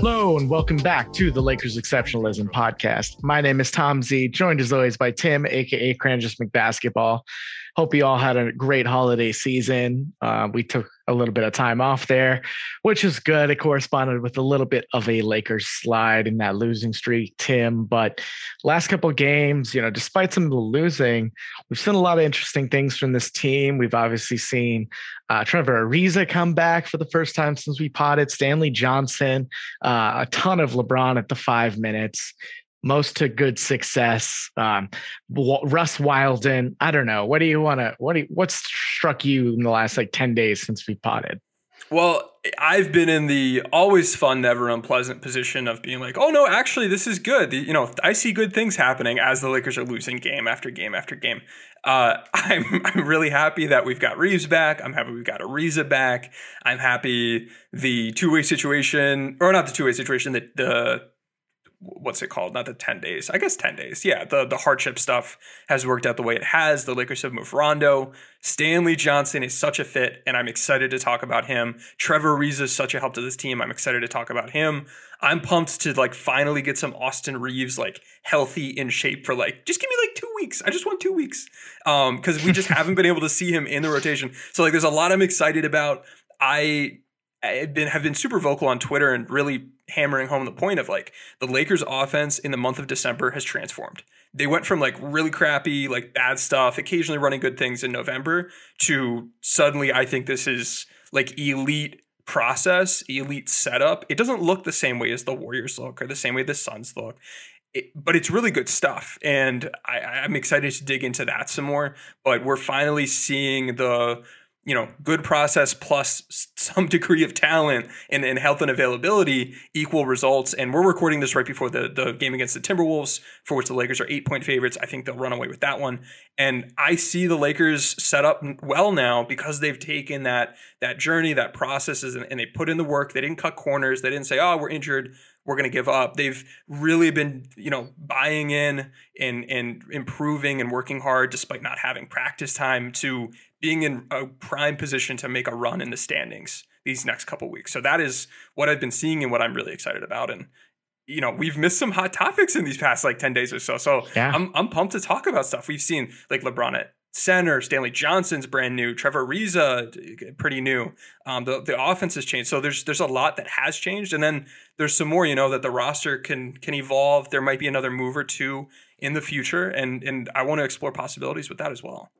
Hello and welcome back to the Lakers Exceptionalism Podcast. My name is Tom Z, joined as always by Tim, aka Cranjis McBasketball. Hope you all had a great holiday season. Uh, we took a little bit of time off there, which is good. It corresponded with a little bit of a Lakers slide in that losing streak, Tim. But last couple games, you know, despite some of the losing, we've seen a lot of interesting things from this team. We've obviously seen uh, Trevor Ariza come back for the first time since we potted. Stanley Johnson, uh, a ton of LeBron at the five minutes, most to good success. Um, Russ Wilden, I don't know. What do you want to? What do you, what's struck you in the last like ten days since we potted? Well, I've been in the always fun, never unpleasant position of being like, oh no, actually, this is good. The- you know, I see good things happening as the Lakers are losing game after game after game. Uh, I'm I'm really happy that we've got Reaves back. I'm happy we've got Ariza back. I'm happy the two way situation, or not the two way situation, that the what's it called? Not the 10 days. I guess 10 days. Yeah, the, the hardship stuff has worked out the way it has. The Lakers have moved Rondo. Stanley Johnson is such a fit, and I'm excited to talk about him. Trevor Ariza is such a help to this team. I'm excited to talk about him. I'm pumped to like finally get some Austin Reaves like healthy in shape for like just give me like two weeks. I just want two weeks. Um, because we just haven't been able to see him in the rotation. So like there's a lot I'm excited about. I been have been super vocal on Twitter and really hammering home the point of like the Lakers offense in the month of December has transformed. They went from like really crappy, like bad stuff, occasionally running good things in November to suddenly I think this is like elite process, elite setup. It doesn't look the same way as the Warriors look or the same way the Suns look. It, but it's really good stuff, and I, I'm excited to dig into that some more. But we're finally seeing the you know, good process plus some degree of talent and, and health and availability equal results. And we're recording this right before the, the game against the Timberwolves, for which the Lakers are eight point favorites. I think they'll run away with that one. And I see the Lakers set up well now because they've taken that that journey, that processes, and, and they put in the work. They didn't cut corners. They didn't say, "Oh, we're injured." We're going to give up. They've really been, you know, buying in and and improving and working hard despite not having practice time to being in a prime position to make a run in the standings these next couple weeks. So that is what I've been seeing and what I'm really excited about. And you know, we've missed some hot topics in these past like 10 days or so. So Yeah. I'm I'm pumped to talk about stuff. We've seen like LeBron at center, Stanley Johnson's brand new, Trevor Ariza pretty new. Um, the the offense has changed. So there's there's a lot that has changed. And then there's some more, you know, that the roster can can evolve. There might be another move or two in the future. And and I want to explore possibilities with that as well.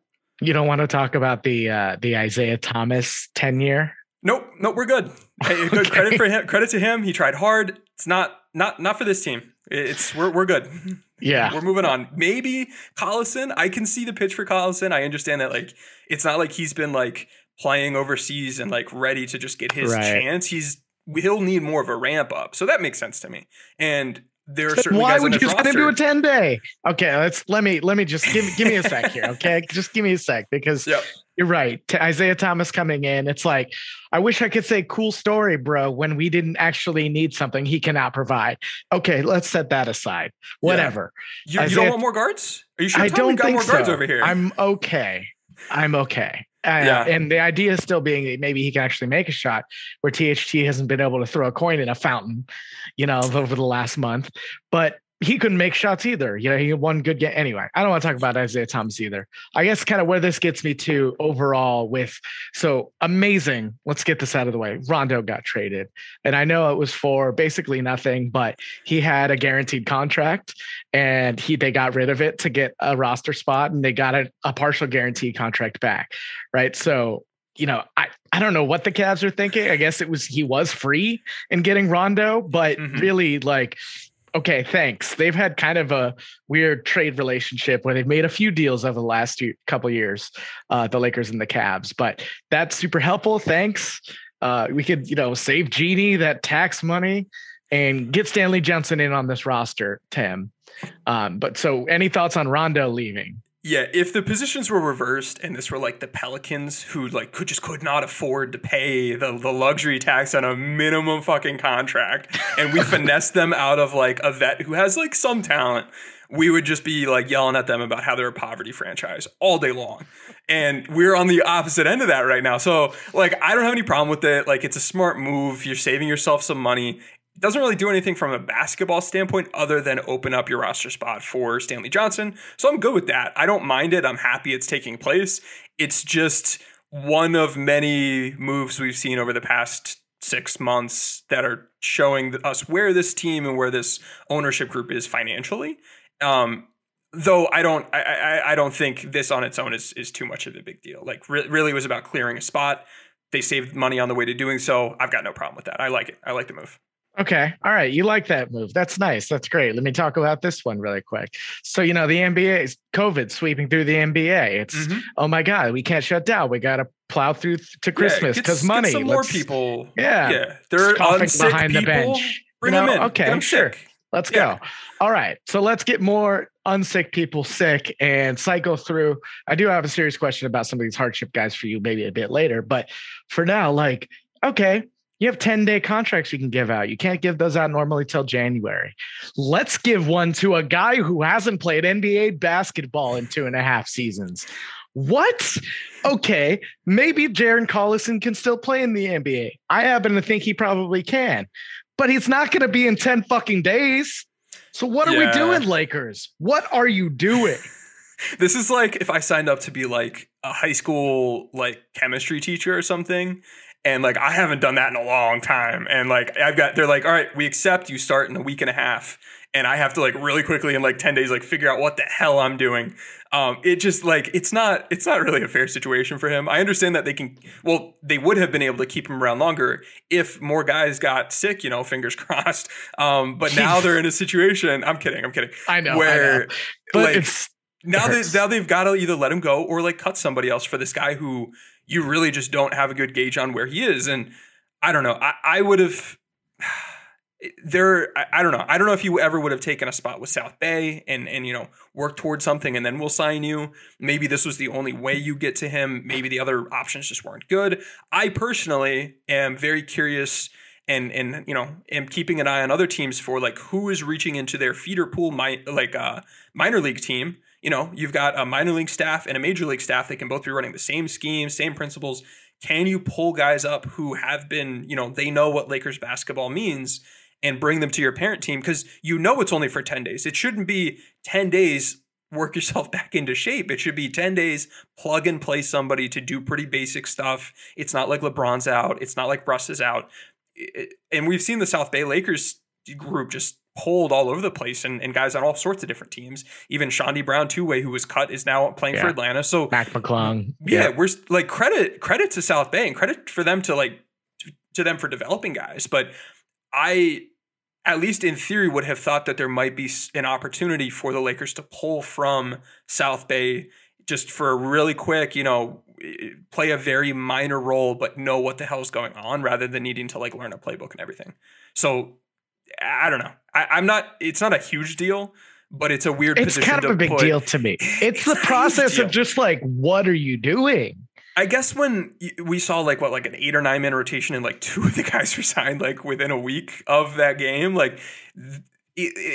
You don't want to talk about the uh, the Isaiah Thomas tenure? Nope, nope, we're good. Hey, good Okay. credit for him. Credit to him. He tried hard. It's not not not for this team. It's we're we're good. Yeah. We're moving on. Maybe Collison. I can see the pitch for Collison. I understand that like it's not like he's been like playing overseas and like ready to just get his Right. chance. He's he'll need more of a ramp up. So that makes sense to me. And there are Then certainly Why guys would you him to a 10 day? Okay, let's let me let me just give give me a sec here. Okay, just give me a sec because Yep. You're right. T- Isaiah Thomas coming in, it's like I wish I could say cool story, bro. When we didn't actually need something, he cannot provide. Okay, let's set that aside. Whatever. You, you Isaiah- don't want more guards? Are you sure? I don't got think more guards so. over here? I'm okay. I'm okay. Uh, Yeah. And the idea is still being that maybe he can actually make a shot where THT hasn't been able to throw a coin in a fountain, you know, over the last month. But he couldn't make shots either. You know, he had one good game. Anyway, I don't want to talk about Isaiah Thomas either. I guess kind of where this gets me to overall with so amazing. Let's get this out of the way. Rondo got traded. And I know it was for basically nothing, but he had a guaranteed contract and he they got rid of it to get a roster spot and they got a, a partial guarantee contract back. Right. So you know, I, I don't know what the Cavs are thinking. I guess it was he was free in getting Rondo, but Mhm. really like okay, thanks. They've had kind of a weird trade relationship where they've made a few deals over the last couple years, uh, the Lakers and the Cavs. But that's super helpful. Thanks. Uh, we could, you know, save Jeanie that tax money and get Stanley Johnson in on this roster, Tim. Um, but so, any thoughts on Rondo leaving? Yeah, if the positions were reversed and this were like the Pelicans who like could just could not afford to pay the, the luxury tax on a minimum fucking contract and we finessed them out of like a vet who has like some talent, we would just be like yelling at them about how they're a poverty franchise all day long. And we're on the opposite end of that right now. So like I don't have any problem with it. Like it's a smart move. You're saving yourself some money doesn't really do anything from a basketball standpoint other than open up your roster spot for Stanley Johnson. So I'm good with that. I don't mind it. I'm happy it's taking place. It's just one of many moves we've seen over the past six months that are showing us where this team and where this ownership group is financially. Um, though I don't, I, I, I, don't think this on its own is is too much of a big deal. Like re- really was about clearing a spot. They saved money on the way to doing so. I've got no problem with that. I like it. I like the move. Okay. All right. You like that move. That's nice. That's great. Let me talk about this one really quick. So, you know, the NBA is COVID sweeping through the NBA. It's, mm-hmm. oh my God, we can't shut down. We got to plow through to Christmas because yeah, money. some more people. Yeah. Yeah. They're behind people. the bench. Bring you know, them in. Okay. Sure. Sick. Let's yeah. go. All right. So let's get more unsick people sick and cycle through. I do have a serious question about some of these hardship guys for you maybe a bit later. But for now, like, okay, you have 10 day contracts you can give out. You can't give those out normally till January. Let's give one to a guy who hasn't played NBA basketball in two and a half seasons. What? Okay, maybe Darren Collison can still play in the NBA. I happen to think he probably can, but he's not going to be in 10 fucking days. So what are yeah. we doing, Lakers? What are you doing? this is like if I signed up to be like a high school like chemistry teacher or something and like I haven't done that in a long time. And like I've got they're like, all right, we accept you start in a week and a half. And I have to like really quickly in like 10 days like figure out what the hell I'm doing. Um, it just like it's not it's not really a fair situation for him. I understand that they can well, they would have been able to keep him around longer if more guys got sick, you know, fingers crossed. Um, but now they're in a situation, I'm kidding, I'm kidding. I know. Where I know. But like now they now they've got to either let him go or like cut somebody else for this guy who you really just don't have a good gauge on where he is. And I don't know. I, I would have there I, I, don't know. I don't know if you ever would have taken a spot with South Bay and and you know work towards something and then we'll sign you. Maybe this was the only way you get to him. Maybe the other options just weren't good. I personally am very curious and and you know am keeping an eye on other teams for like who is reaching into their feeder pool my like uh minor league team you know, you've got a minor league staff and a major league staff. They can both be running the same schemes, same principles. Can you pull guys up who have been, you know, they know what Lakers basketball means and bring them to your parent team? Because you know it's only for 10 days. It shouldn't be 10 days, work yourself back into shape. It should be 10 days, plug and play somebody to do pretty basic stuff. It's not like LeBron's out, it's not like Russ is out. And we've seen the South Bay Lakers group just pulled all over the place and, and guys on all sorts of different teams. Even Chaundee Brown, two way, who was cut, is now playing yeah. for Atlanta. So Mac McClung. Yeah, yeah, we're like credit credit to South Bay and credit for them to like to, to them for developing guys. But I at least in theory would have thought that there might be an opportunity for the Lakers to pull from South Bay just for a really quick, you know, play a very minor role but know what the hell's going on rather than needing to like learn a playbook and everything. So I don't know. I, am not. It's not a huge deal, but it's a weird. Position. It's kind of a big put. deal to me. It's, it's the process of just like, what are you doing? I guess when we saw like what like an eight or nine man rotation and like two of the guys were signed like within a week of that game, like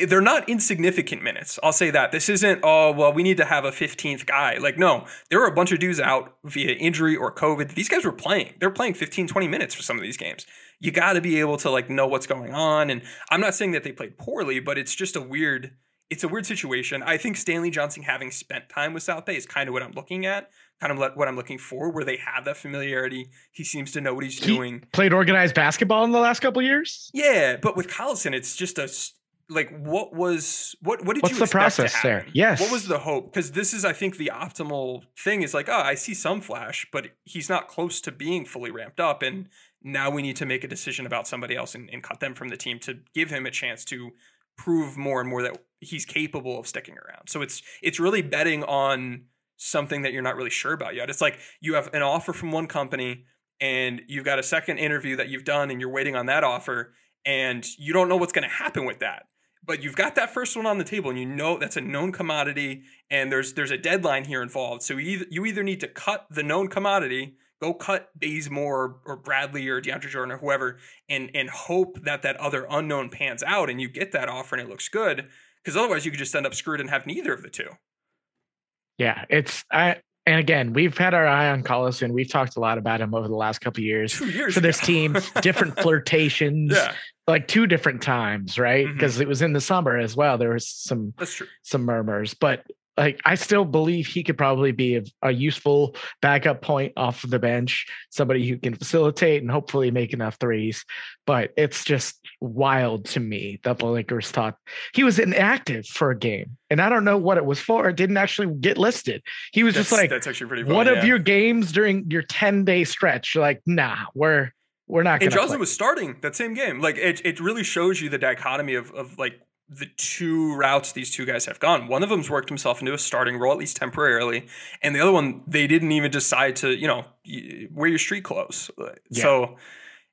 they're not insignificant minutes. I'll say that. This isn't, oh, well, we need to have a 15th guy. Like, no, there were a bunch of dudes out via injury or COVID. These guys were playing. They're playing 15, 20 minutes for some of these games. You got to be able to like know what's going on. And I'm not saying that they played poorly, but it's just a weird, it's a weird situation. I think Stanley Johnson having spent time with South Bay is kind of what I'm looking at kind of what I'm looking for, where they have that familiarity. He seems to know what he's he doing. Played organized basketball in the last couple years. Yeah, but with Collison, it's just a like what was what what did you What's you the process there? Yes. What was the hope? Because this is, I think, the optimal thing is like, oh, I see some flash, but he's not close to being fully ramped up, and now we need to make a decision about somebody else and, and cut them from the team to give him a chance to prove more and more that he's capable of sticking around. So it's it's really betting on something that you're not really sure about yet. It's like you have an offer from one company and you've got a second interview that you've done and you're waiting on that offer and you don't know what's going to happen with that. But you've got that first one on the table, and you know that's a known commodity, and there's there's a deadline here involved. So you either, you either need to cut the known commodity, go cut Bazemore or Bradley or DeAndre Jordan or whoever, and and hope that that other unknown pans out, and you get that offer and it looks good. Because otherwise, you could just end up screwed and have neither of the two. Yeah, it's I and again, we've had our eye on Collison. We've talked a lot about him over the last couple years. Two years for this team, different flirtations, Yeah, like two different times, right? Mm-hmm. Because it was in the summer as well. There was some some murmurs, but like I still believe he could probably be a, a useful backup point off of the bench, somebody who can facilitate and hopefully make enough threes. But it's just wild to me that the Lakers thought he was inactive for a game, and I don't know what it was for. It didn't actually get listed. He was That's, just like that's actually pretty. Funny, one yeah. of your games during your 10 day stretch. You're like, nah, we're we're not And Johnson play. was starting that same game. Like it, it really shows you the dichotomy of, of like the two routes these two guys have gone. One of them's worked himself into a starting role at least temporarily, and the other one they didn't even decide to you know wear your street clothes. So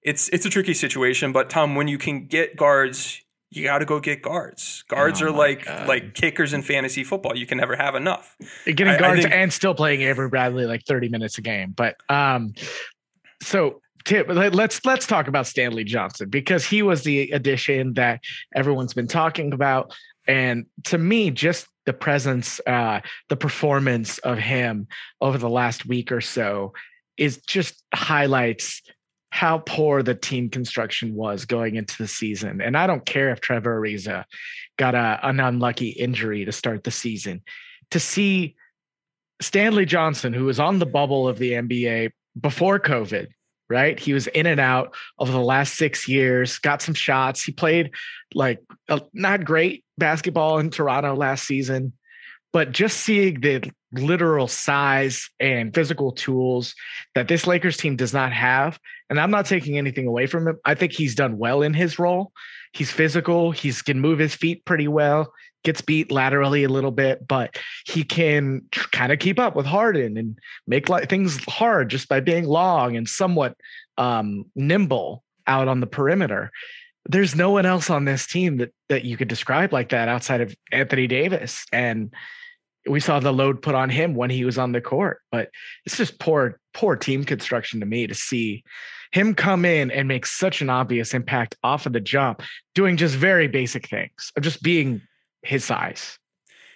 it's it's a tricky situation. But Tom, when you can get guards. You got to go get guards. Guards Oh are like God. like kickers in fantasy football. You can never have enough. getting I- I guards think- and still playing Avery Bradley like 30 minutes a game. But um so Tim, let- let's let's talk about Stanley Johnson because he was the addition that everyone's been talking about. And to me, just the presence, uh, the performance of him over the last week or so is just highlights how poor the team construction was going into the season. And I don't care if Trevor Ariza got a, an unlucky injury to start the season. To see Stanley Johnson, who was on the bubble of the NBA before COVID, right? He was in and out over the last six years, got some shots. He played like a, not great basketball in Toronto last season, but just seeing the literal size and physical tools that this Lakers team does not have. And I'm not taking anything away from him. I think he's done well in his role. He's physical. He can move his feet pretty well. Gets beat laterally a little bit, but he can kind of keep up with Harden and make like things hard just by being long and somewhat um, nimble out on the perimeter. There's no one else on this team that that you could describe like that outside of Anthony Davis, and we saw the load put on him when he was on the court. But it's just poor, poor team construction to me to see him come in and make such an obvious impact off of the jump, doing just very basic things of just being his size.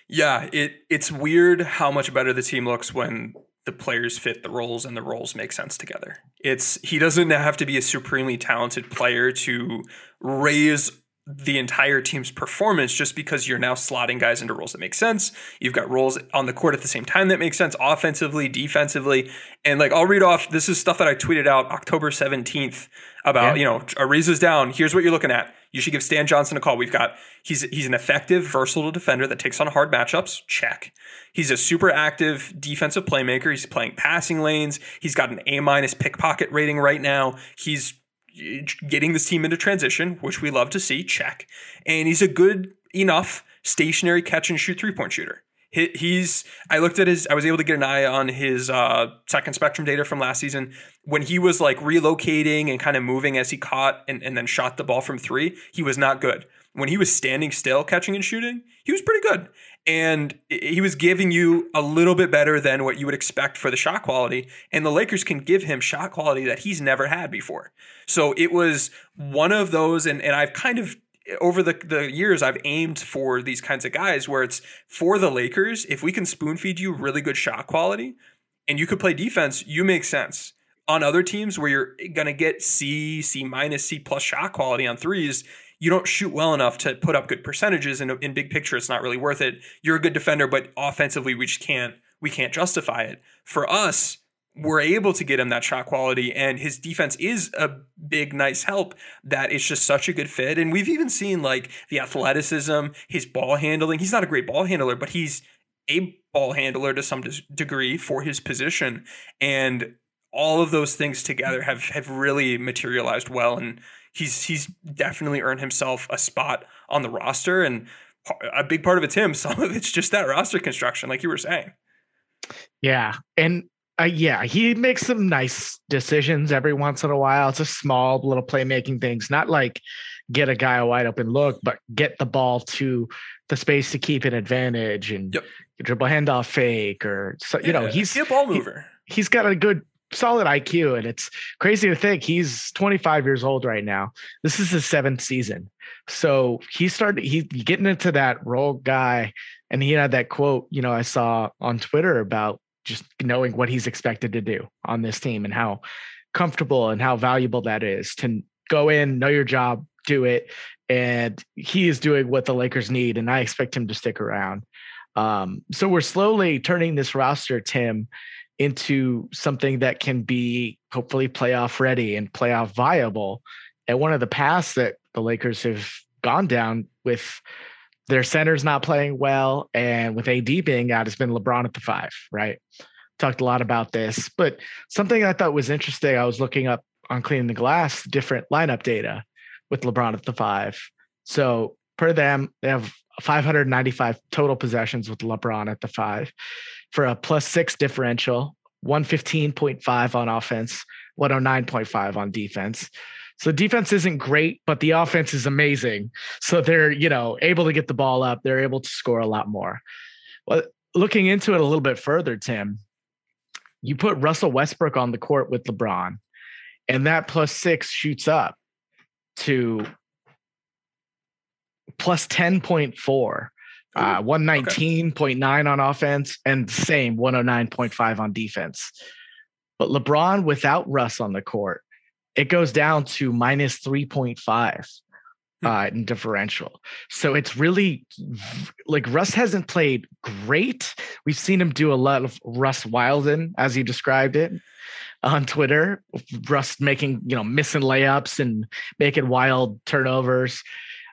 Yeah, it it's weird how much better the team looks when the players fit the roles and the roles make sense together. It's he doesn't have to be a supremely talented player to raise the entire team's performance just because you're now slotting guys into roles that make sense. You've got roles on the court at the same time that make sense offensively, defensively. And like I'll read off this is stuff that I tweeted out October 17th about, Yeah. you know, Ariza's down. Here's what you're looking at. You should give Stan Johnson a call. We've got he's he's an effective, versatile defender that takes on hard matchups. Check. He's a super active defensive playmaker. He's playing passing lanes. He's got an A minus pickpocket rating right now. He's eh, getting this team into transition, which we love to see. Check. And he's a good enough stationary catch and shoot three point shooter. He- He's. I looked at his. I was able to get an eye on his uh, second spectrum data from last season when he was like relocating and kind of moving as he caught and, and then shot the ball from three. He was not good. When he was standing still, catching and shooting, he was pretty good. And he was giving you a little bit better than what you would expect for the shot quality. And the Lakers can give him shot quality that he's never had before. So it was one of those, and, and I've kind of over the, the years I've aimed for these kinds of guys where it's for the Lakers, if we can spoon feed you really good shot quality and you could play defense, you make sense. On other teams where you're gonna get C, C minus, C plus shot quality on threes, you don't shoot well enough to put up good percentages. And in big picture, it's not really worth it. You're a good defender, but offensively, we just can't we can't justify it. For us, we're able to get him that shot quality, and his defense is a big, nice help. That it's just such a good fit. And we've even seen like the athleticism, his ball handling. He's not a great ball handler, but he's a ball handler to some degree for his position. And all of those things together have have really materialized well. And he's he's definitely earned himself a spot on the roster. And a big part of it's him. Some of it's just that roster construction, like you were saying. Yeah. And uh, yeah, he makes some nice decisions every once in a while. It's a small little playmaking things, not like get a guy a wide open look, but get the ball to the space to keep an advantage and Yep. dribble handoff fake or so, you know he's a ball mover. he's got a good solid IQ and it's crazy to think he's 25 years old right now. This is his seventh season. So he started he getting into that role guy and he had that quote, you know, I saw on Twitter about just knowing what he's expected to do on this team and how comfortable and how valuable that is to go in, know your job, do it. And he is doing what the Lakers need. And I expect him to stick around. Um, so we're slowly turning this roster, Tim, into something that can be hopefully playoff ready and playoff viable. And one of the paths that the Lakers have gone down with their centers not playing well and with AD being out it's been LeBron at the five, right? Talked a lot about this, but something I thought was interesting. I was looking up on cleaning the glass, different lineup data with LeBron at the five. So per them, they have 595 total possessions with LeBron at the five for a plus six differential, 115.5 on offense, 109.5 on defense. So defense isn't great, but the offense is amazing. So they're, you know, able to get the ball up. They're able to score a lot more. Well, looking into it a little bit further, Tim, you put Russell Westbrook on the court with LeBron, and that plus six shoots up to plus 10.4 uh, 119.9 on offense and same 109.5 on defense. But LeBron without Russ on the court, it goes down to minus 3.5 uh, in differential. So it's really like Russ hasn't played great. We've seen him do a lot of Russ Wilden, as he described it on Twitter. Russ making, you know, missing layups and making wild turnovers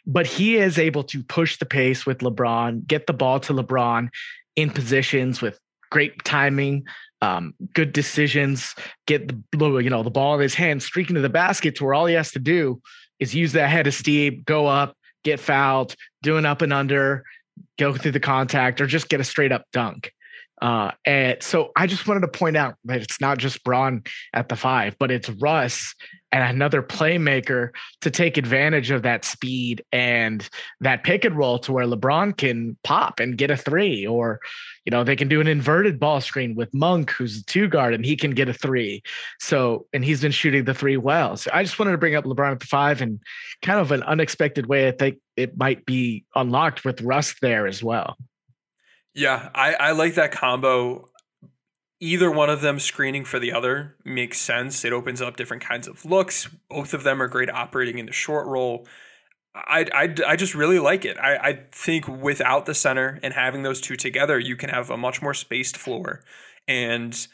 but he is able to push the pace with LeBron, get the ball to LeBron in positions with great timing, um, good decisions, get the you know the ball in his hand, streaking to the basket to where all he has to do is use that head of steam, go up, get fouled, do an up and under, go through the contact, or just get a straight up dunk. Uh, and so I just wanted to point out that it's not just Bron at the five, but it's Russ and another playmaker to take advantage of that speed and that pick and roll to where LeBron can pop and get a three, or you know they can do an inverted ball screen with Monk, who's a two guard, and he can get a three. So and he's been shooting the three well. So I just wanted to bring up LeBron at the five and kind of an unexpected way. I think it might be unlocked with Russ there as well. Yeah, I, I like that combo. Either one of them screening for the other makes sense. It opens up different kinds of looks. Both of them are great operating in the short roll. I, I, I just really like it. I, I think without the center and having those two together, you can have a much more spaced floor and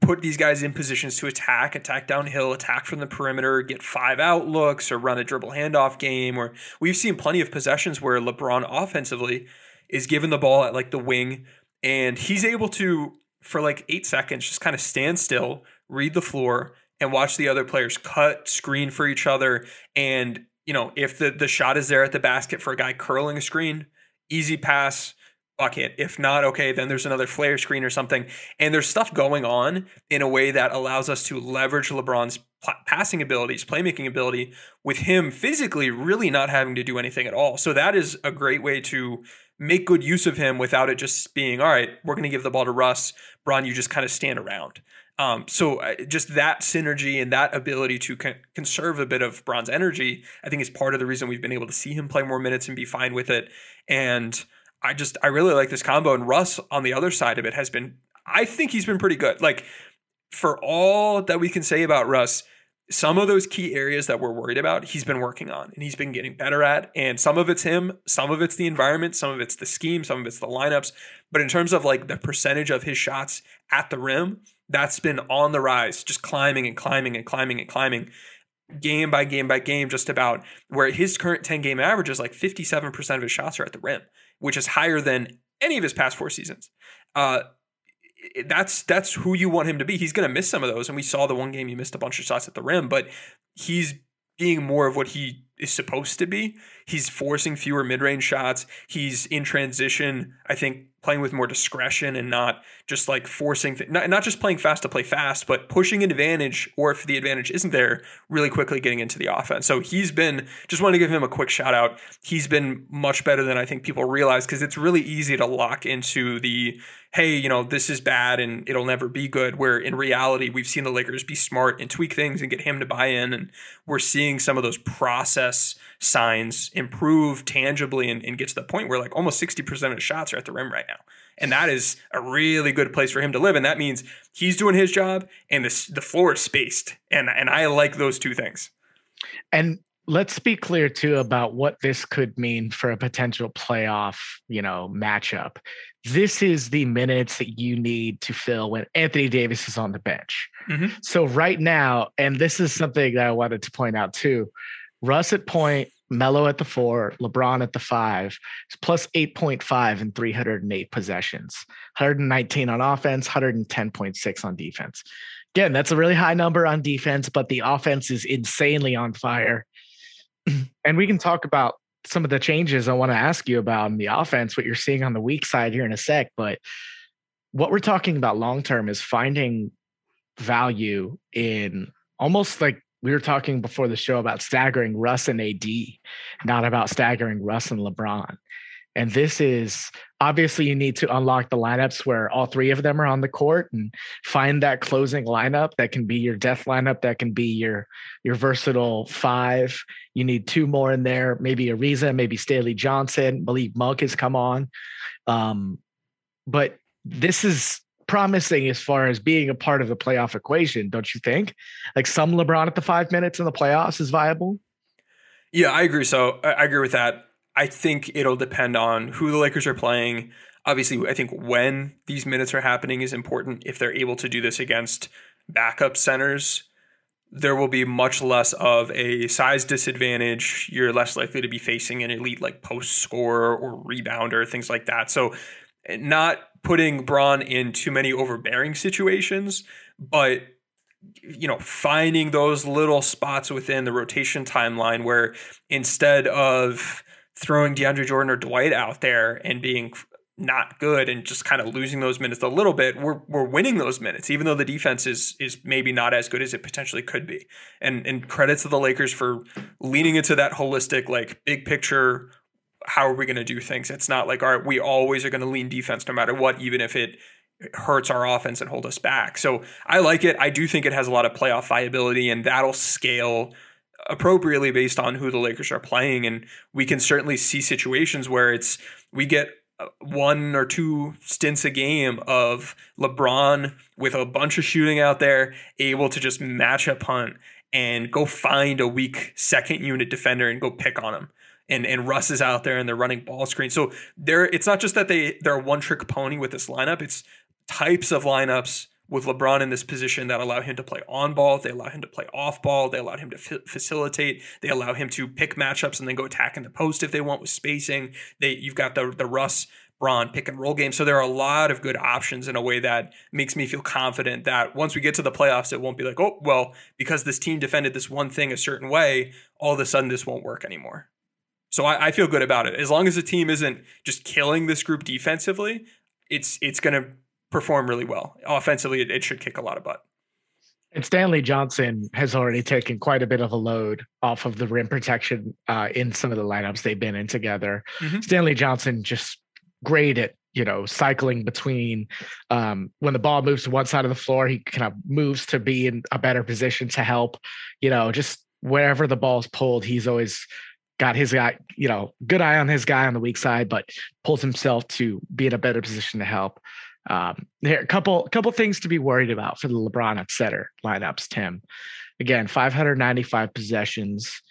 put these guys in positions to attack, attack downhill, attack from the perimeter, get five out looks, or run a dribble handoff game. Or we've seen plenty of possessions where LeBron offensively is given the ball at like the wing and he's able to for like eight seconds just kind of stand still read the floor and watch the other players cut screen for each other and you know if the the shot is there at the basket for a guy curling a screen easy pass bucket if not okay then there's another flare screen or something. And there's stuff going on in a way that allows us to leverage lebron's passing abilities playmaking ability with him physically really not having to do anything at all. So that is a great way to make good use of him without it just being all right. We're going to give the ball to Russ. Bron, you just kind of stand around. Um, so just that synergy and that ability to con- conserve a bit of Bron's energy, I think is part of the reason we've been able to see him play more minutes and be fine with it. And I just I really like this combo. And Russ on the other side of it has been, I think he's been pretty good. Like for all that we can say about Russ, some of those key areas that we're worried about, he's been working on and he's been getting better at. And some of it's him, some of it's the environment, some of it's the scheme, some of it's the lineups. But in terms of like the percentage of his shots at the rim, that's been on the rise, just climbing and climbing and climbing and climbing game by game by game, just about where his current 10 game average is like 57% of his shots are at the rim, which is higher than any of his past four seasons. Uh, that's that's who you want him to be. He's going to miss some of those, and we saw the one game he missed a bunch of shots at the rim, but he's being more of what he is supposed to be. He's forcing fewer mid-range shots. He's in transition, I think, playing with more discretion and not just like forcing, th- not, not just playing fast to play fast, but pushing an advantage, or if the advantage isn't there, really quickly getting into the offense. So he's been, just wanted to give him a quick shout out. He's been much better than I think people realize because it's really easy to lock into the, hey, you know, this is bad and it'll never be good. Where in reality, we've seen the Lakers be smart and tweak things and get him to buy in. And we're seeing some of those process signs improve tangibly and, and get to the point where like almost 60% of the shots are at the rim right now. And that is a really good place for him to live. And that means he's doing his job and the, the floor is spaced. And, and I like those two things. And let's be clear too about what this could mean for a potential playoff, you know, matchup. This is the minutes that you need to fill when Anthony Davis is on the bench. Mm-hmm. So right now, and this is something that I wanted to point out too, Russ at point, Melo at the four, LeBron at the five, plus 8.5 in 308 possessions, 119 on offense, 110.6 on defense. Again, that's a really high number on defense, but the offense is insanely on fire. and we can talk about some of the changes I want to ask you about in the offense, what you're seeing on the weak side here in a sec. But what we're talking about long term is finding value in almost like we were talking before the show about staggering Russ and AD, not about staggering Russ and LeBron. And this is obviously you need to unlock the lineups where all three of them are on the court and find that closing lineup that can be your death lineup, that can be your your versatile five. You need two more in there, maybe Ariza, maybe Stanley Johnson. Malik Monk has come on. Um, but this is promising as far as being a part of the playoff equation, don't you think? Like some LeBron at the five minutes in the playoffs is viable. Yeah, I agree. So I agree with that. I think it'll depend on who the Lakers are playing. Obviously, I think when these minutes are happening is important. If they're able to do this against backup centers, there will be much less of a size disadvantage. You're less likely to be facing an elite like post scorer or rebounder, things like that. So, not putting Bron in too many overbearing situations, but you know, finding those little spots within the rotation timeline where instead of throwing DeAndre Jordan or Dwight out there and being not good and just kind of losing those minutes a little bit, we're we're winning those minutes, even though the defense is is maybe not as good as it potentially could be. And and credit to the Lakers for leaning into that holistic, like big picture. How are we going to do things? It's not like, all right, we always are going to lean defense no matter what, even if it hurts our offense and hold us back. So I like it. I do think it has a lot of playoff viability, and that'll scale appropriately based on who the Lakers are playing. And we can certainly see situations where it's we get uh, one or two stints a game of LeBron with a bunch of shooting out there, able to just match up hunt and go find a weak second unit defender and go pick on him. And and Russ is out there and they're running ball screen. So there it's not just that they they're a one trick pony with this lineup, it's types of lineups with LeBron in this position that allow him to play on ball, they allow him to play off ball, they allow him to f- facilitate, they allow him to pick matchups and then go attack in the post if they want with spacing. They you've got the the Russ Bron pick and roll game. So there are a lot of good options in a way that makes me feel confident that once we get to the playoffs, it won't be like, oh, well, because this team defended this one thing a certain way, all of a sudden this won't work anymore. So I, I feel good about it. As long as the team isn't just killing this group defensively, it's it's going to perform really well. Offensively, it, it should kick a lot of butt. And Stanley Johnson has already taken quite a bit of a load off of the rim protection uh, in some of the lineups they've been in together. Mm-hmm. Stanley Johnson just great at you know cycling between um, when the ball moves to one side of the floor, he kind of moves to be in a better position to help. You know, just wherever the ball's pulled, he's always got his guy. You know, good eye on his guy on the weak side, but pulls himself to be in a better position to help. Um, there a couple couple things to be worried about for the LeBron et cetera lineups. Tim, again, 595 possessions,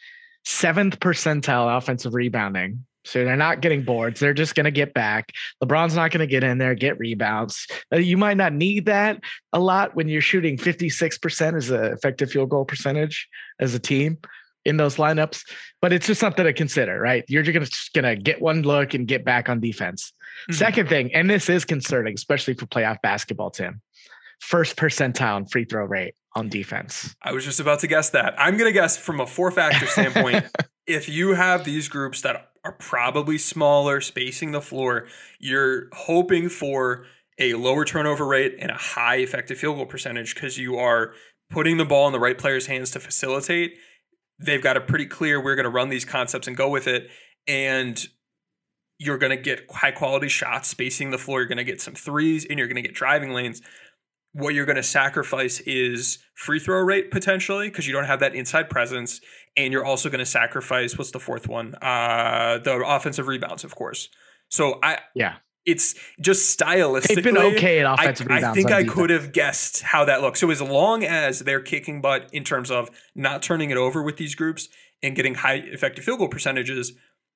seventh percentile offensive rebounding. So they're not getting boards. They're just going to get back. LeBron's not going to get in there, get rebounds. Uh, you might not need that a lot when you're shooting 56% as an effective field goal percentage as a team in those lineups, but it's just something to consider, right? You're just going to get one look and get back on defense. Mm-hmm. Second thing, and this is concerning, especially for playoff basketball, Tim. First percentile in free throw rate on defense. I was just about to guess that. I'm to guess from a four factor standpoint, if you have these groups that are probably smaller, spacing the floor. You're hoping for a lower turnover rate and a high effective field goal percentage because you are putting the ball in the right player's hands to facilitate. They've got a pretty clear we're going to run these concepts and go with it. And you're going to get high quality shots, spacing the floor. You're going to get some threes and you're going to get driving lanes. What you're going to sacrifice is free throw rate potentially because you don't have that inside presence. And you're also going to sacrifice what's the fourth one? Uh, the offensive rebounds, of course. So I Yeah. It's just stylistically. They've been okay at I, offensive I rebounds. think I defense. could have guessed how that looks. So as long as they're kicking butt in terms of not turning it over with these groups and getting high effective field goal percentages,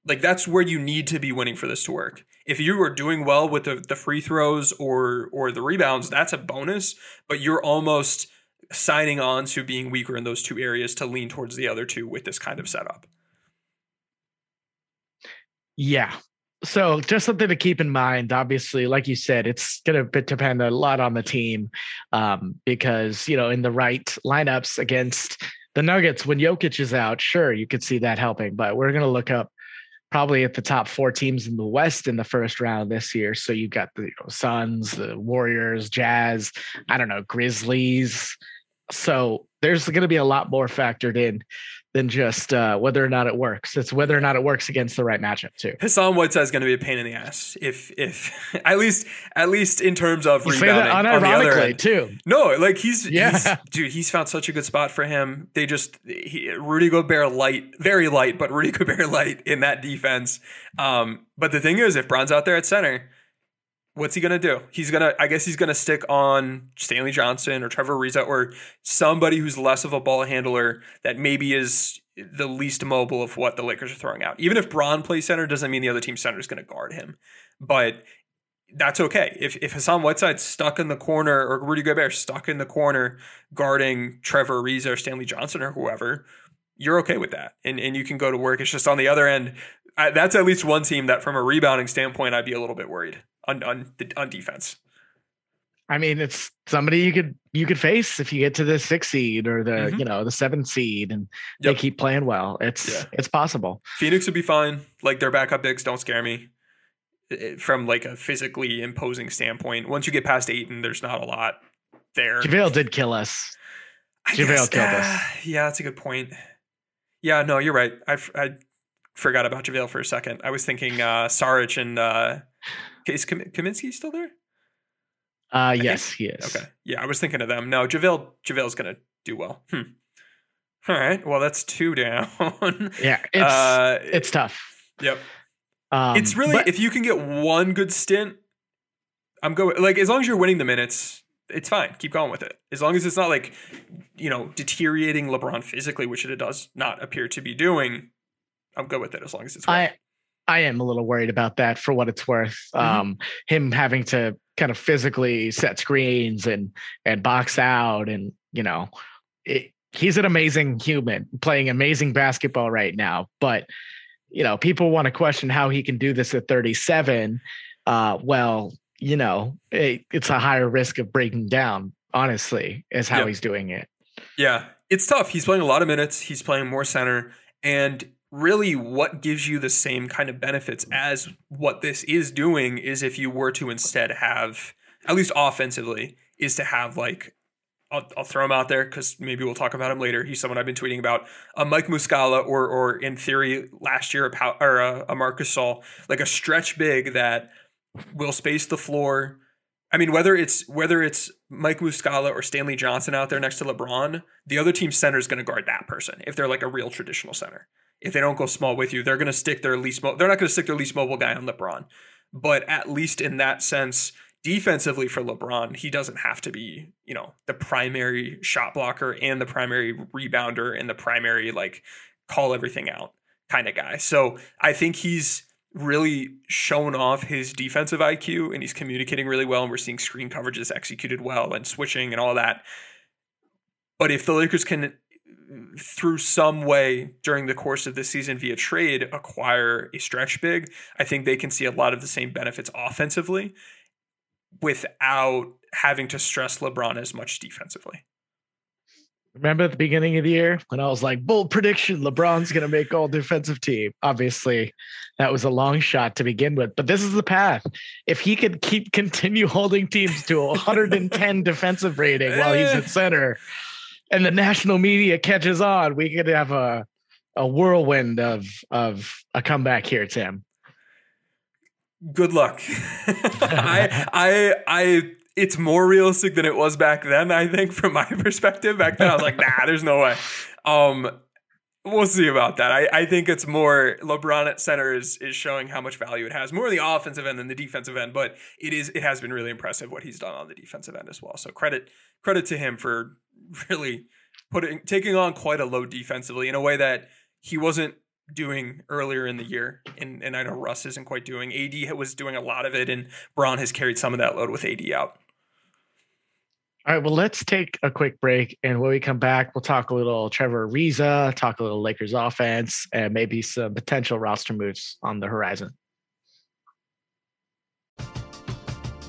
like that's where you need to be winning for this to work. If you are doing well with the, the free throws or or the rebounds, that's a bonus. But you're almost signing on to being weaker in those two areas to lean towards the other two with this kind of setup. Yeah. So just something to keep in mind. Obviously, like you said, it's going to depend a lot on the team um, because, you know, in the right lineups against the Nuggets, when Jokic is out, sure, you could see that helping. But we're going to look up probably at the top four teams in the West in the first round this year. So you've got the you know, Suns, the Warriors, Jazz, I don't know, Grizzlies. So there's going to be a lot more factored in than just uh, whether or not it works. It's whether or not it works against the right matchup too. Hassan Whiteside is going to be a pain in the ass if if at least at least in terms of You rebounding on the other end. too. No, like he's, Yeah. he's dude, he's found such a good spot for him. They just he, Rudy Gobert light, very light, but Rudy Gobert light in that defense. Um, but the thing is, if Bron's out there at center, what's he gonna do? He's gonna, I guess, he's gonna stick on Stanley Johnson or Trevor Ariza or somebody who's less of a ball handler that maybe is the least mobile of what the Lakers are throwing out. Even if Bron plays center, doesn't mean the other team center is gonna guard him, but that's okay. If if Hassan Whiteside's stuck in the corner or Rudy Gobert stuck in the corner guarding Trevor Ariza or Stanley Johnson or whoever, you're okay with that, and and you can go to work. It's just on the other end. I, that's at least one team that, from a rebounding standpoint, I'd be a little bit worried on on on defense. I mean, it's somebody you could you could face if you get to the six seed or the Mhm. you know the seventh seed, and Yep. they keep playing well. It's Yeah. it's possible. Phoenix would be fine. Like their backup bigs don't scare me eh, from like a physically imposing standpoint. Once you get past Ayton, there's not a lot there. JaVale did kill us. I JaVale guess- killed us. ah, Yeah, that's a good point. Yeah, no, you're right. I, I forgot about JaVale for a second. I was thinking uh, Saric and uh, is Kam- Kaminsky still there? Uh, think- yes, he is. Okay. Yeah, I was thinking of them. No, JaVale JaVale's gonna do well. Hmm. All right. Well, that's two down. Yeah, it's uh, it's tough. yep. Um, it's really but- if you can get one good stint, I'm going like as long as you're winning the minutes, it's fine. Keep going with it. As long as it's not like you know deteriorating LeBron physically, which it does not appear to be doing. I'm good with it as long as it's. I I am a little worried about that for what it's worth. Mhm. Um, him having to kind of physically set screens and and box out, and you know, it, he's an amazing human playing amazing basketball right now. But you know, people want to question how he can do this at 37. Uh, well, you know, it, it's a higher risk of breaking down. Honestly, is how Yep. he's doing it. Yeah, it's tough. He's playing a lot of minutes. He's playing more center. And really, what gives you the same kind of benefits as what this is doing is if you were to instead have, at least offensively, is to have like, I'll, I'll throw him out there because maybe we'll talk about him later. He's someone I've been tweeting about. A Mike Muscala, or or in theory, last year a, Pau- or a, a Marc Gasol, like a stretch big that will space the floor. I mean, whether it's whether it's Mike Muscala or Stanley Johnson out there next to LeBron, the other team's center is going to guard that person if they're like a real traditional center. If they don't go small with you, they're going to stick their least. Mo- they're not going to stick their least mobile guy on LeBron. But at least in that sense, defensively for LeBron, he doesn't have to be you know the primary shot blocker and the primary rebounder and the primary like call everything out kind of guy. So I think he's really shown off his defensive IQ and he's communicating really well. And we're seeing screen coverages executed well and switching and all that. But if the Lakers can, through some way during the course of the season via trade, acquire a stretch big, I think they can see a lot of the same benefits offensively without having to stress LeBron as much defensively. Remember at the beginning of the year when I was like, bold prediction, LeBron's going to make all defensive team. Obviously, that was a long shot to begin with, but this is the path. If he could keep continue holding teams to a 110 defensive rating while he's at eh. center, and the national media catches on, we could have a a whirlwind of of a comeback here, Tim. Good luck. I I I it's more realistic than it was back then, I think, from my perspective. Back then I was like, nah, there's no way. Um we'll see about that. I, I think it's more LeBron at center is is showing how much value it has, more the offensive end than the defensive end, but it is it has been really impressive what he's done on the defensive end as well. So credit credit to him for really putting taking on quite a load defensively in a way that he wasn't doing earlier in the year. And, and I know Russ isn't quite doing. AD was doing a lot of it, and Bron has carried some of that load with AD out. All right, well, let's take a quick break. And when we come back, we'll talk a little Trevor Ariza, talk a little Lakers offense, and maybe some potential roster moves on the horizon.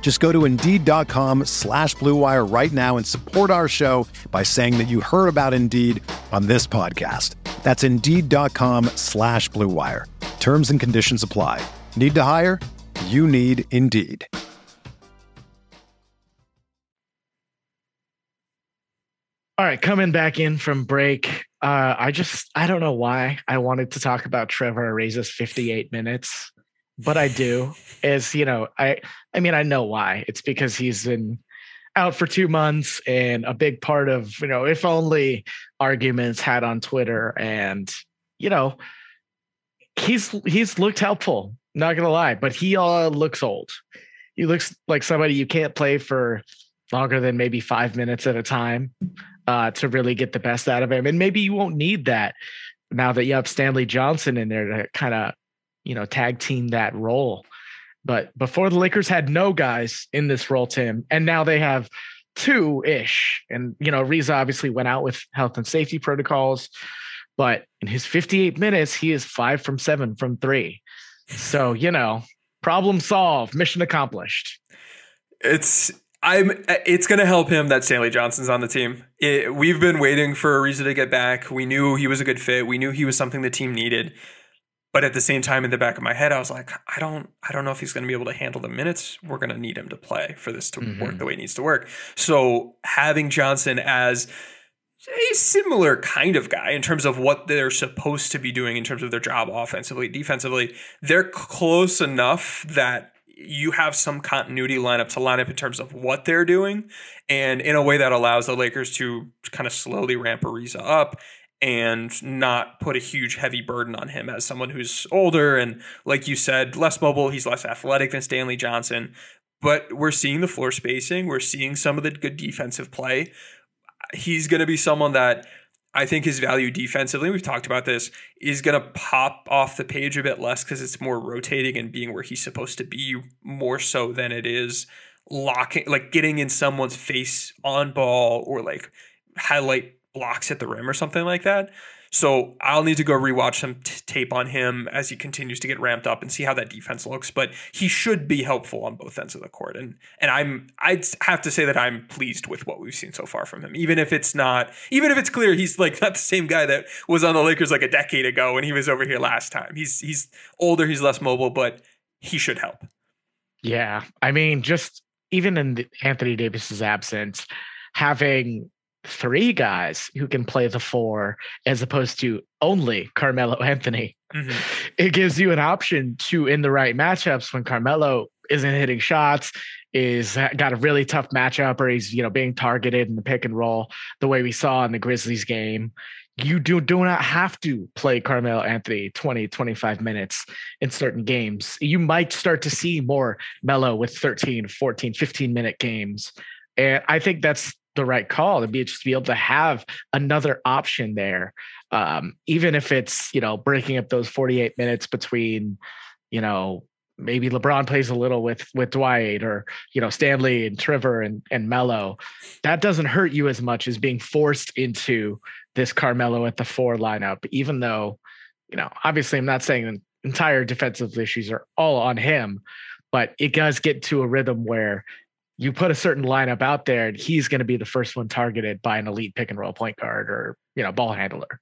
Just go to Indeed.com slash BlueWire right now and support our show by saying that you heard about Indeed on this podcast. That's Indeed.com slash BlueWire. Terms and conditions apply. Need to hire? You need Indeed. All right, coming back in from break. Uh, I just I don't know why I wanted to talk about Trevor Ariza's 58 minutes, but I do. Is you know I I mean I know why. It's because he's been out for two months and a big part of you know if only arguments had on Twitter and you know he's he's looked helpful. Not gonna lie, but he uh, looks old. He looks like somebody you can't play for longer than maybe five minutes at a time uh, to really get the best out of him. And maybe you won't need that now that you have Stanley Johnson in there to kind of, you know, tag team that role. But before the Lakers had no guys in this role, Tim, and now they have two ish. And, you know, Reza obviously went out with health and safety protocols, but in his 58 minutes, he is five from seven from three. So, you know, problem solved, mission accomplished. It's I'm. It's going to help him that Stanley Johnson's on the team. It, we've been waiting for Ariza to get back. We knew he was a good fit. We knew he was something the team needed. But at the same time, in the back of my head, I was like, I don't, I don't know if he's going to be able to handle the minutes. We're going to need him to play for this to mm-hmm. work the way it needs to work. So having Johnson as a similar kind of guy in terms of what they're supposed to be doing in terms of their job offensively, defensively, they're close enough that you have some continuity lineup to line up in terms of what they're doing and in a way that allows the Lakers to kind of slowly ramp Ariza up and not put a huge heavy burden on him as someone who's older. And like you said less mobile he's less athletic than Stanley Johnson. But we're seeing the floor spacing. We're seeing some of the good defensive play. He's going to be someone that I think his value defensively, we've talked about this, is going to pop off the page a bit less because it's more rotating and being where he's supposed to be more so than it is locking, like getting in someone's face on ball or like highlight blocks at the rim or something like that. So I'll need to go rewatch some t- tape on him as he continues to get ramped up and see how that defense looks. But he should be helpful on both ends of the court, and and I'm I'd have to say that I'm pleased with what we've seen so far from him. Even if it's not, even if it's clear he's like not the same guy that was on the Lakers like a decade ago when he was over here last time. He's he's older, he's less mobile, but he should help. Yeah, I mean, just even in Anthony Davis's absence, having three guys who can play the four as opposed to only Carmelo Anthony. Mm-hmm. It gives you an option to, in the right matchups, when Carmelo isn't hitting shots, is got a really tough matchup, or he's you know being targeted in the pick and roll, the way we saw in the Grizzlies game. You do do not have to play Carmelo Anthony 20, 25 minutes in certain games. You might start to see more Melo with 13, 14, 15 minute games. And I think that's the right call to be just be able to have another option there. Um, even if it's you know breaking up those 48 minutes between you know maybe LeBron plays a little with with Dwight or you know Stanley and Trevor and and Melo that doesn't hurt you as much as being forced into this Carmelo at the four lineup even though you know obviously I'm not saying the entire defensive issues are all on him but it does get to a rhythm where you put a certain lineup out there and he's going to be the first one targeted by an elite pick and roll point guard or you know ball handler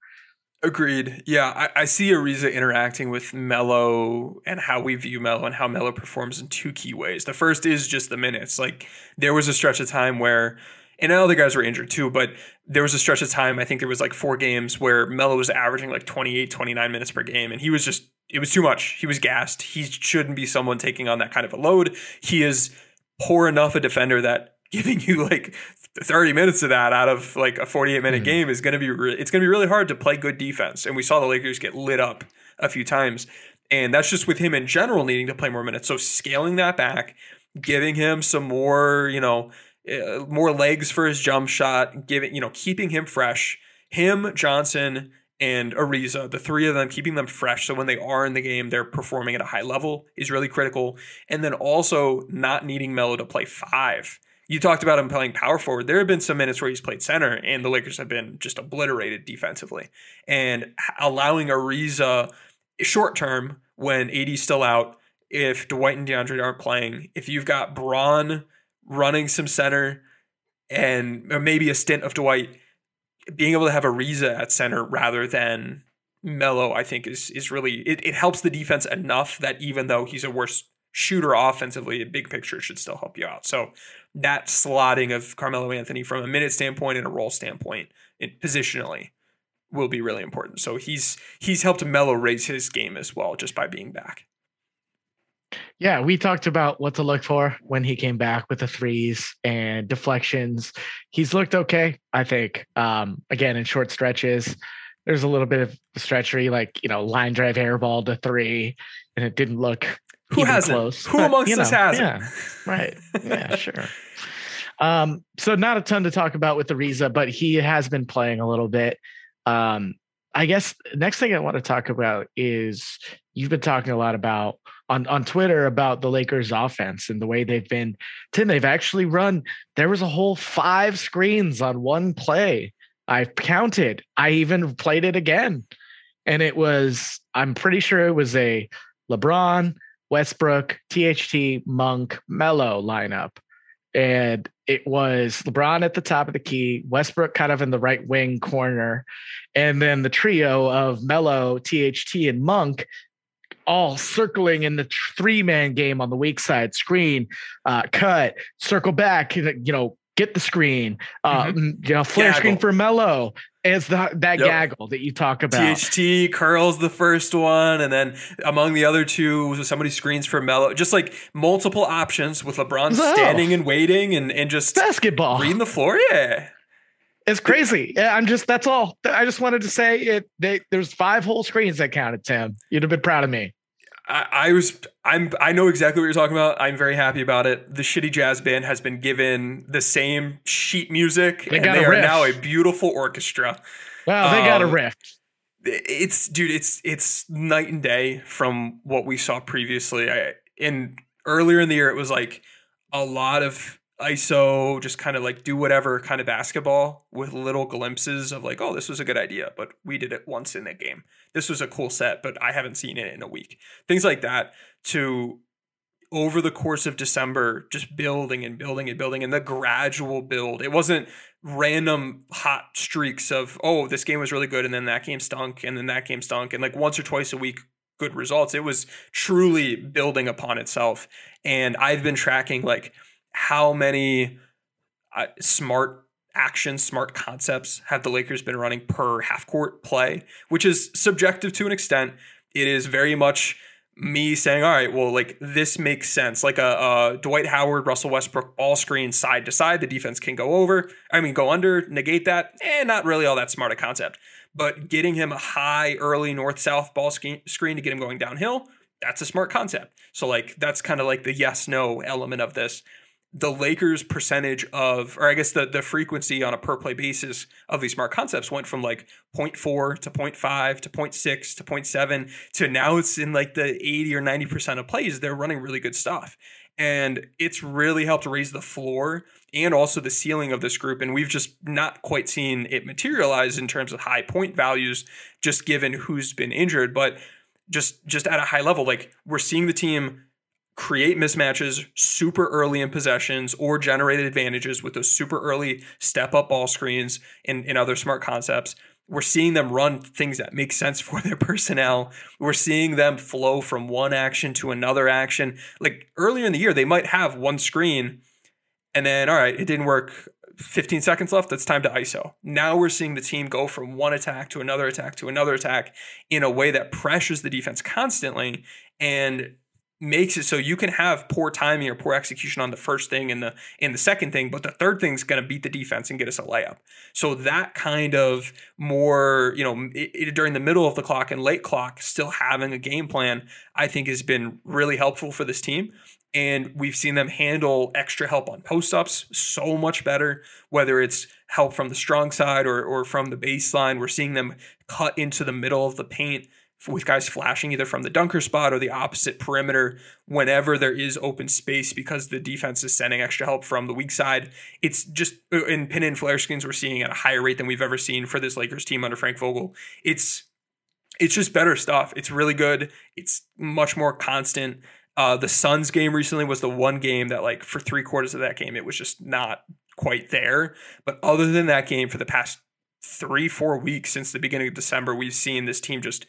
Agreed. Yeah, I, I see Ariza interacting with Melo and how we view Melo and how Melo performs in two key ways. The first is just the minutes. Like there was a stretch of time where, and other guys were injured too, but there was a stretch of time, I think there was like four games where Melo was averaging like 28, 29 minutes per game. And he was just, it was too much. He was gassed. He shouldn't be someone taking on that kind of a load. He is poor enough a defender that giving you like 30 minutes of that out of like a 48 minute mm-hmm. game is going to be re- it's going to be really hard to play good defense. And we saw the Lakers get lit up a few times. And that's just with him in general needing to play more minutes. So scaling that back giving him some more you know uh, more legs for his jump shot giving you know keeping him fresh. Him Johnson and Ariza, the three of them, keeping them fresh so when they are in the game, they're performing at a high level is really critical. And then also not needing Melo to play five you talked about him playing power forward. There have been some minutes where he's played center, and the Lakers have been just obliterated defensively. And allowing Ariza short term when AD's still out, if Dwight and DeAndre aren't playing, if you've got Bron running some center and maybe a stint of Dwight, being able to have Ariza at center rather than Melo, I think is is really it, it helps the defense enough that even though he's a worse shooter offensively, a big picture should still help you out. So that slotting of Carmelo Anthony from a minute standpoint and a role standpoint, it, positionally, will be really important. So he's he's helped Melo raise his game as well just by being back. Yeah, we talked about what to look for when he came back with the threes and deflections. He's looked okay, I think. Um, again, in short stretches, there's a little bit of stretchery, like you know, line drive airball to three, and it didn't look who hasn't? Close, Who but, amongst us know, hasn't? Yeah, right. Yeah, sure. Um, so not a ton to talk about with Ariza, but he has been playing a little bit. Um, I guess next thing I want to talk about is you've been talking a lot about on on Twitter about the Lakers offense and the way they've been. Tim, they've actually run. There was a whole five screens on one play. I counted. I even played it again, and it was. I'm pretty sure it was a LeBron, Westbrook, THT, Monk, Melo lineup. And it was LeBron at the top of the key, Westbrook kind of in the right wing corner, and then the trio of Melo, THT, and Monk all circling in the three man game on the weak side screen, uh, cut, circle back, you know, get the screen, uh, mm-hmm. you know, flare Gaggle. screen for Melo, is the, that yep. gaggle that you talk about. THT curls the first one, and then among the other two, somebody screens for Melo. Just like multiple options with LeBron standing and waiting and, and just basketball reading the floor. Yeah. It's crazy. Yeah, I'm just that's all. I just wanted to say it. They, there's five whole screens that counted. Tim, you'd have been proud of me. I, I, was I'm I know exactly what you're talking about. I'm very happy about it. The shitty jazz band has been given the same sheet music, they and they are now a beautiful orchestra. Wow, they um, got a um, riff. It's dude, it's it's night and day from what we saw previously. I, in earlier in the year, it was like a lot of ISO, just kind of like do whatever kind of basketball with little glimpses of like, oh, this was a good idea, but we did it once in that game. This was a cool set, but I haven't seen it in a week. Things like that to over the course of December, just building and building and building and the gradual build. It wasn't random hot streaks of, oh, this game was really good and then that game stunk and then that game stunk and like once or twice a week good results. It was truly building upon itself. And I've been tracking like how many uh, smart action smart concepts have the Lakers been running per half court play, which is subjective to an extent. It is very much me saying, all right, well, like this makes sense. Like a, a, Dwight Howard, Russell Westbrook ball screen side to side, the defense can go over. I mean, go under, negate that. Eh, not really all that smart a concept. But getting him a high, early north south ball screen to get him going downhill, that's a smart concept. So, like, that's kind of like the yes no element of this the Lakers percentage of, or I guess the, the frequency on a per play basis of these smart concepts went from like 0.4 to 0.5 to 0.6 to 0.7 to now it's in like the 80 or 90% of plays. They're running really good stuff. And it's really helped raise the floor and also the ceiling of this group. And we've just not quite seen it materialize in terms of high point values, just given who's been injured. But just just at a high level, like we're seeing the team create mismatches super early in possessions or generate advantages with those super early step up ball screens and, and other smart concepts. We're seeing them run things that make sense for their personnel. We're seeing them flow from one action to another action. Like earlier in the year, they might have one screen and then, all right, it didn't work. 15 seconds left. that's time to ISO. Now we're seeing the team go from one attack to another attack to another attack in a way that pressures the defense constantly. And makes it so you can have poor timing or poor execution on the first thing and the in the second thing, but the third thing's going to beat the defense and get us a layup. So that kind of more, you know, it, it, during the middle of the clock and late clock, still having a game plan, I think has been really helpful for this team. And we've seen them handle extra help on post ups so much better, whether it's help from the strong side or, or from the baseline. We're seeing them cut into the middle of the paint with guys flashing either from the dunker spot or the opposite perimeter whenever there is open space because the defense is sending extra help from the weak side. It's just uh, in pin and flare screens we're seeing at a higher rate than we've ever seen for this Lakers team under Frank Vogel. It's it's just better stuff. It's really good. It's much more constant. Uh, the Suns game recently was the one game that like for three quarters of that game it was just not quite there. But other than that game, for the past three, four weeks since the beginning of December, we've seen this team just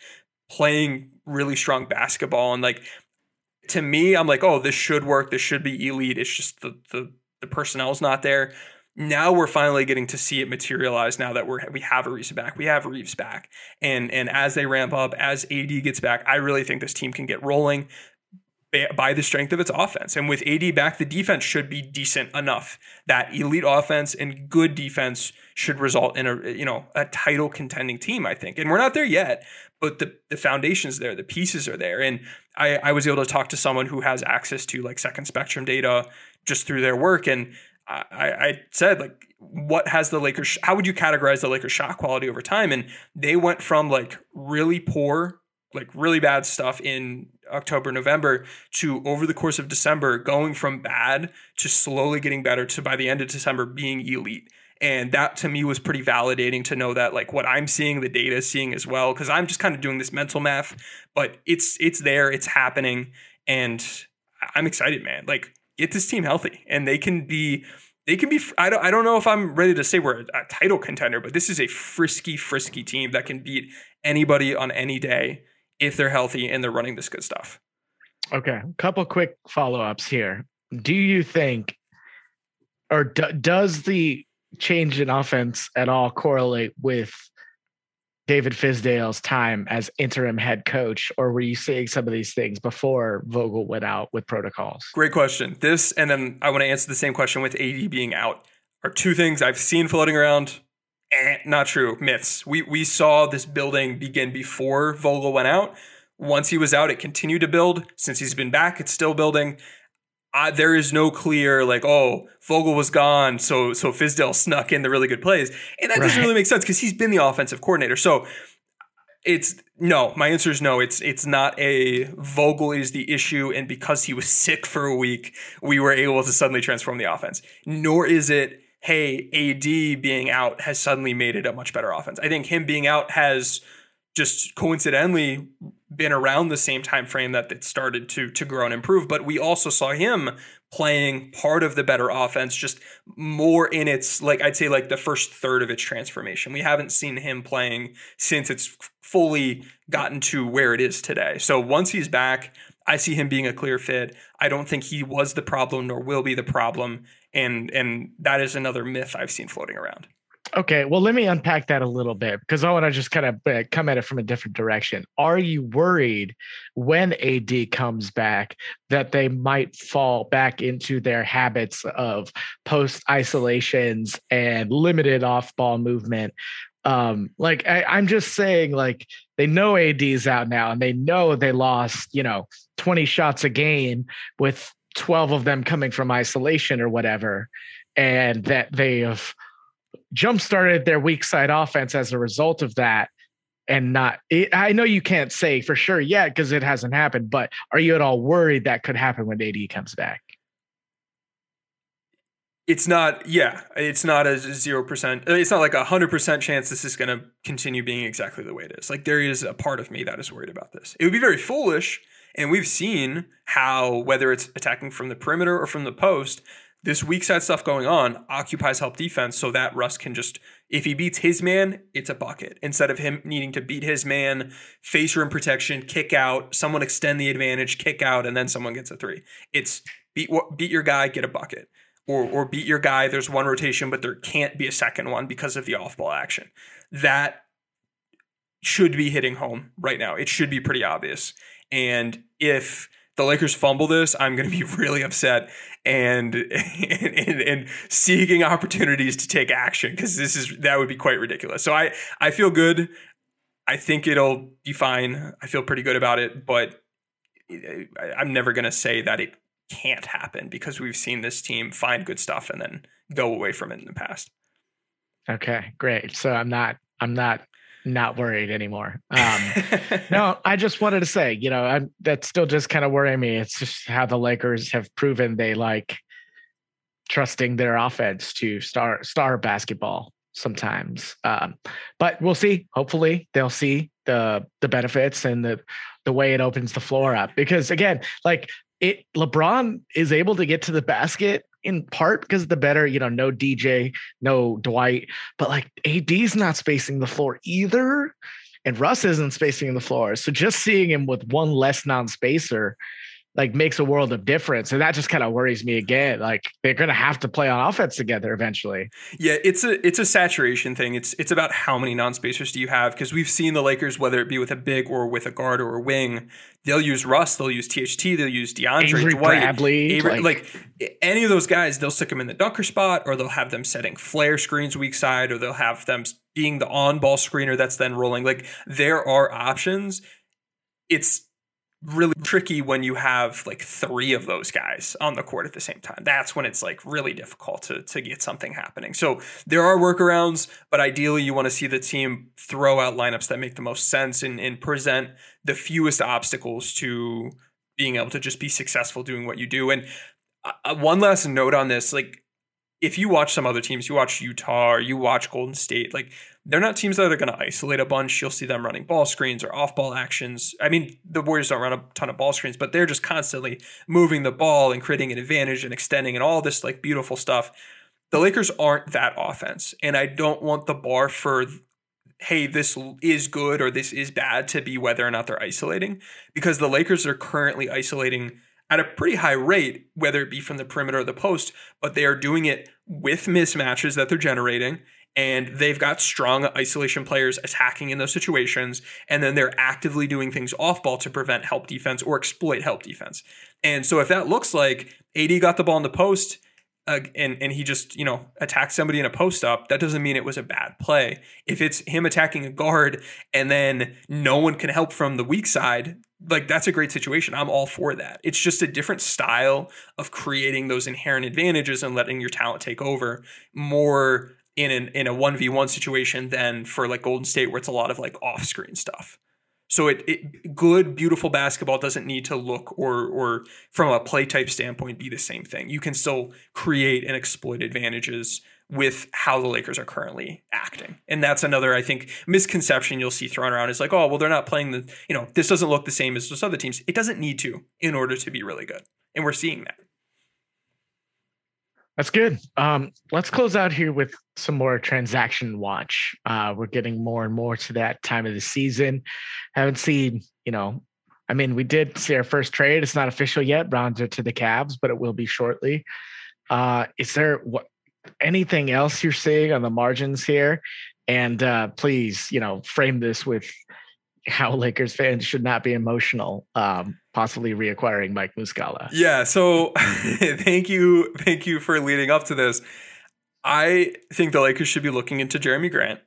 playing really strong basketball and like to me i'm like oh this should work this should be elite it's just the the, the personnel's not there now we're finally getting to see it materialize now that we're we have Reaves back we have Reaves back and and as they ramp up as AD gets back I really think this team can get rolling by the strength of its offense. And with AD back, the defense should be decent enough. That elite offense and good defense should result in a you know a title contending team, I think. And we're not there yet, but the the foundation's there, the pieces are there. And I, I was able to talk to someone who has access to like second spectrum data just through their work. And I, I said, like, what has the Lakers how would you categorize the Lakers shot quality over time? And they went from like really poor like really bad stuff in October, November to over the course of December, going from bad to slowly getting better to by the end of December being elite. And that to me was pretty validating to know that like what I'm seeing, the data is seeing as well. Cause I'm just kind of doing this mental math, but it's it's there, it's happening. And I'm excited, man. Like get this team healthy and they can be they can be I don't I don't know if I'm ready to say we're a title contender, but this is a frisky, frisky team that can beat anybody on any day if they're healthy and they're running this good stuff. Okay, a couple quick follow ups here. Do you think, or do, does the change in offense at all correlate with David Fizdale's time as interim head coach, or were you seeing some of these things before Vogel went out with protocols? Great question. This, and then I want to answer the same question with AD being out, are two things I've seen floating around eh, not true. Myths. We we saw this building begin before Vogel went out. Once he was out, it continued to build. Since he's been back, it's still building. Uh, there is no clear like, oh, Vogel was gone, so so Fizdale snuck in the really good plays, and that right. doesn't really make sense because he's been the offensive coordinator. So it's no. My answer is no. It's it's not a Vogel is the issue, and because he was sick for a week, we were able to suddenly transform the offense. Nor is it hey, AD being out has suddenly made it a much better offense. I think him being out has just coincidentally been around the same time frame that it started to to grow and improve. But we also saw him playing part of the better offense, just more in its like I'd say like the first third of its transformation. We haven't seen him playing since it's fully gotten to where it is today. So once he's back, I see him being a clear fit. I don't think he was the problem nor will be the problem. And and that is another myth I've seen floating around. Okay, well, let me unpack that a little bit because I want to just kind of uh, come at it from a different direction. Are you worried when AD comes back that they might fall back into their habits of post isolations and limited off ball movement? Um, like I, I'm just saying, like they know AD's out now and they know they lost, you know, 20 shots a game with 12 of them coming from isolation or whatever, and that they have jump started their weak side offense as a result of that and not it, i know you can't say for sure yet because it hasn't happened but are you at all worried that could happen when ad comes back? It's not yeah it's not a zero percent it's not like a hundred percent chance this is going to continue being exactly the way it is. Like there is a part of me that is worried about this. It would be very foolish and we've seen how whether it's attacking from the perimeter or from the post this weak side stuff going on occupies help defense so that Russ can just, if he beats his man, it's a bucket. Instead of him needing to beat his man, face rim protection, kick out, someone extend the advantage, kick out, and then someone gets a three. It's beat beat your guy, get a bucket. Or, or beat your guy, there's one rotation, but there can't be a second one because of the off ball action. That should be hitting home right now. It should be pretty obvious. And if the Lakers fumble this, I'm going to be really upset and and, and seeking opportunities to take action because this is that would be quite ridiculous. So I I feel good. I think it'll be fine. I feel pretty good about it, but eh, I'm never going to say that it can't happen because we've seen this team find good stuff and then go away from it in the past. Okay, great. So I'm not I'm not not worried anymore. Um, no, I just wanted to say, you know, I'm, that's still just kind of worrying me. It's just how the Lakers have proven they like trusting their offense to star star basketball sometimes. Um, but we'll see. Hopefully, they'll see the the benefits and the the way it opens the floor up. Because again, like it, LeBron is able to get to the basket in part because the better, you know, no DJ, no Dwight, but like AD's not spacing the floor either. And Russ isn't spacing the floor. So just seeing him with one less non spacer like makes a world of difference. And that just kind of worries me again. Like they're gonna have to play on offense together eventually. Yeah, it's a it's a saturation thing. It's it's about how many non-spacers do you have? Because we've seen the Lakers, whether it be with a big or with a guard or a wing, they'll use Russ, they'll use THT, they'll use DeAndre Avery Dwight, Bradley, Avery, like- like, any of those guys, they'll stick them in the dunker spot, or they'll have them setting flare screens weak side, or they'll have them being the on-ball screener that's then rolling. Like there are options. It's really tricky when you have like three of those guys on the court at the same time. That's when it's like really difficult to to get something happening. So there are workarounds, but ideally you want to see the team throw out lineups that make the most sense and, and present the fewest obstacles to being able to just be successful doing what you do. And uh, one last note on this, like if you watch some other teams, you watch Utah or you watch Golden State, like they're not teams that are going to isolate a bunch. You'll see them running ball screens or off ball actions. I mean, the Warriors don't run a ton of ball screens, but they're just constantly moving the ball and creating an advantage and extending and all this like beautiful stuff. The Lakers aren't that offense. And I don't want the bar for, hey, this is good or this is bad to be whether or not they're isolating because the Lakers are currently isolating at a pretty high rate, whether it be from the perimeter or the post, but they are doing it with mismatches that they're generating. And they've got strong isolation players attacking in those situations. And then they're actively doing things off ball to prevent help defense or exploit help defense. And so if that looks like AD got the ball in the post, uh, and and he just you know attacked somebody in a post up, that doesn't mean it was a bad play. If it's him attacking a guard and then no one can help from the weak side, like that's a great situation. I'm all for that. It's just a different style of creating those inherent advantages and letting your talent take over more in an in a 1v1 situation than for like Golden State where it's a lot of like off-screen stuff. So it, it good beautiful basketball doesn't need to look or or from a play type standpoint be the same thing. You can still create and exploit advantages with how the Lakers are currently acting. And that's another, I think, misconception you'll see thrown around is like, oh, well, they're not playing the, you know, this doesn't look the same as those other teams. It doesn't need to in order to be really good. And we're seeing that. That's good. Um, let's close out here with some more transaction watch. Uh, we're getting more and more to that time of the season. Haven't seen, you know, I mean, we did see our first trade. It's not official yet. Browns are to the Cavs, but it will be shortly. Uh, is there what anything else you're seeing on the margins here? And uh, please, you know, frame this with how Lakers fans should not be emotional, um, possibly reacquiring Mike Muscala. Yeah. So thank you, thank you for leading up to this. I think the Lakers should be looking into Jerami Grant,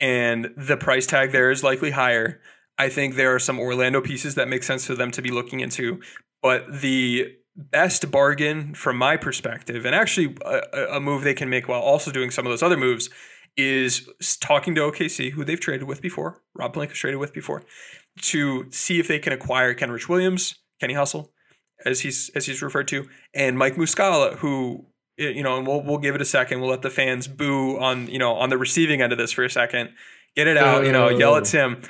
and the price tag there is likely higher. I think there are some Orlando pieces that make sense for them to be looking into, but the best bargain from my perspective, and actually a, a move they can make while also doing some of those other moves, is talking to OKC, who they've traded with before, Rob Pelinka's traded with before, to see if they can acquire Kenrich Williams, Kenny Hustle, as he's as he's referred to, and Mike Muscala, who you know, and we'll we'll give it a second. We'll let the fans boo on you know on the receiving end of this for a second. Get it out, you know, yell at Tim.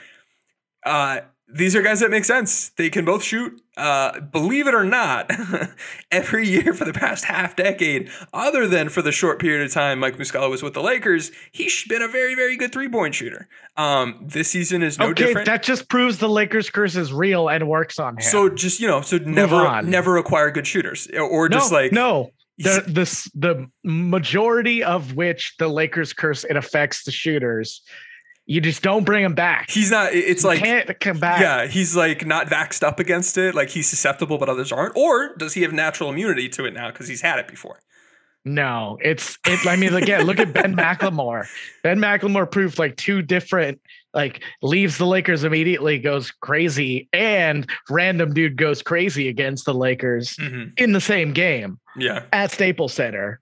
Uh, these are guys that make sense. They can both shoot. Uh, believe it or not, every year for the past half decade, other than for the short period of time Mike Muscala was with the Lakers, he's been a very, very good three point shooter. Um, this season is no okay, different. That just proves the Lakers curse is real and works on him. So just you know, so never, on. never acquire good shooters, or no, just like no. The, the the majority of which the Lakers curse it affects the shooters you just don't bring him back. He's not. It's You like can't come back. Yeah, he's like not vaxxed up against it. Like he's susceptible, but others aren't. Or does he have natural immunity to it now because he's had it before? No, it's it. I mean, again, look at Ben McLemore. Ben McLemore proved like two different. Like leaves the Lakers immediately, goes crazy, and random dude goes crazy against the Lakers Mhm. in the same game Yeah. at Staples Center.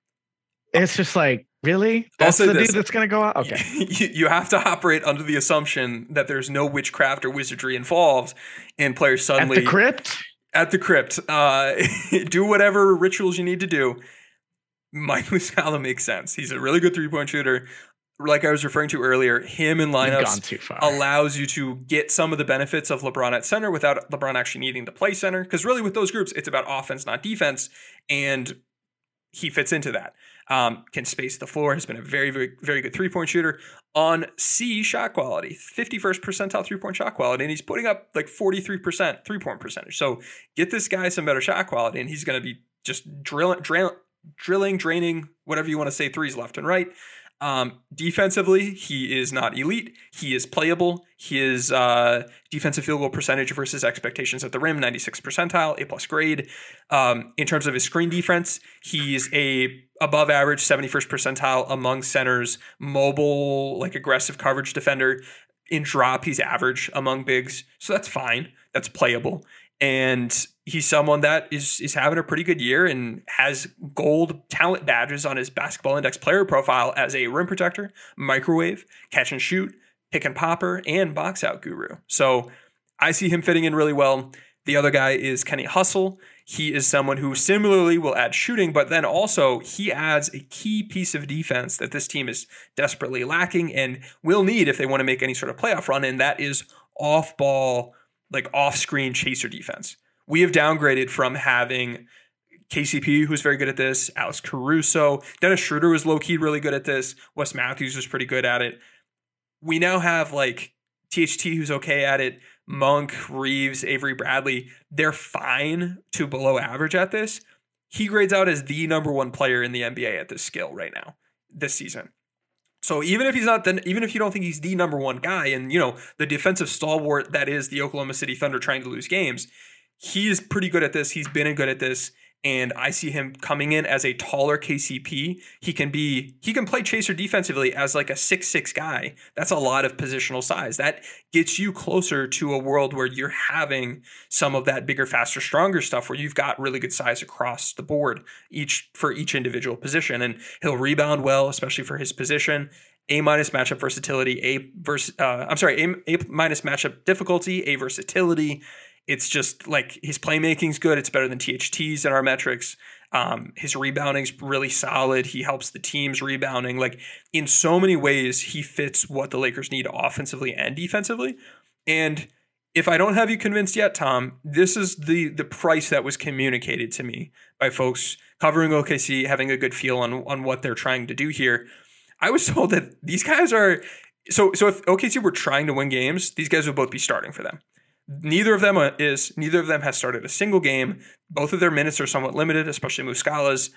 It's just like really that's say the this. dude that's gonna go out. Okay, you, you have to operate under the assumption that there's no witchcraft or wizardry involved, and players suddenly. at the crypt. at the crypt. Uh, do whatever rituals you need to do. Mike Muscala makes sense. He's a really good three point shooter. Like I was referring to earlier, him in lineups allows you to get some of the benefits of LeBron at center without LeBron actually needing to play center. Because really, with those groups, it's about offense, not defense, and he fits into that. Um, can space the floor. Has been a very, very, very good three point shooter on C shot quality, fifty first percentile three point shot quality, and he's putting up like forty three percent three point percentage. So get this guy some better shot quality, and he's going to be just drilling, drill, drilling, draining, whatever you want to say, threes left and right. Um, defensively, he is not elite. He is playable. His uh, defensive field goal percentage versus expectations at the rim, 96 percentile, A plus grade. Um, in terms of his screen defense, he's a above average 71st percentile among centers, mobile, like aggressive coverage defender. In drop, he's average among bigs, so that's fine. That's playable, and he's someone that is is having a pretty good year and has gold talent badges on his basketball index player profile as a rim protector, microwave, catch and shoot, pick and popper, and box out guru. So I see him fitting in really well. The other guy is Kenny Hustle. He is someone who similarly will add shooting, but then also he adds a key piece of defense that this team is desperately lacking and will need if they want to make any sort of playoff run, and that is off ball, like off screen chaser defense. We have downgraded from having KCP, who's very good at this, Alex Caruso, Dennis Schroeder was low key really good at this, Wes Matthews was pretty good at it. We now have like THT, who's okay at it, Monk, Reaves, Avery Bradley. They're fine to below average at this. He grades out as the number one player in the NBA at this skill right now, this season. So even if he's not, even if you don't think he's the number one guy, and you know the defensive stalwart that is the Oklahoma City Thunder trying to lose games, he is pretty good at this. He's been good at this, and I see him coming in as a taller KCP. He can be he can play chaser defensively as like a six six guy. That's a lot of positional size. That gets you closer to a world where you're having some of that bigger, faster, stronger stuff where you've got really good size across the board each for each individual position, and he'll rebound well, especially for his position. A minus matchup versatility, A vers uh, I'm sorry, A minus matchup difficulty, A versatility. It's just like his playmaking's good. It's better than THT's in our metrics. Um, his rebounding's really solid. He helps the team's rebounding. Like in so many ways, he fits what the Lakers need offensively and defensively. And if I don't have you convinced yet, Tom, this is the the price that was communicated to me by folks covering OKC, having a good feel on on what they're trying to do here. I was told that these guys are so so if OKC were trying to win games, these guys would both be starting for them. Neither of them is. Neither of them has started a single game. Both of their minutes are somewhat limited, especially Muscala's.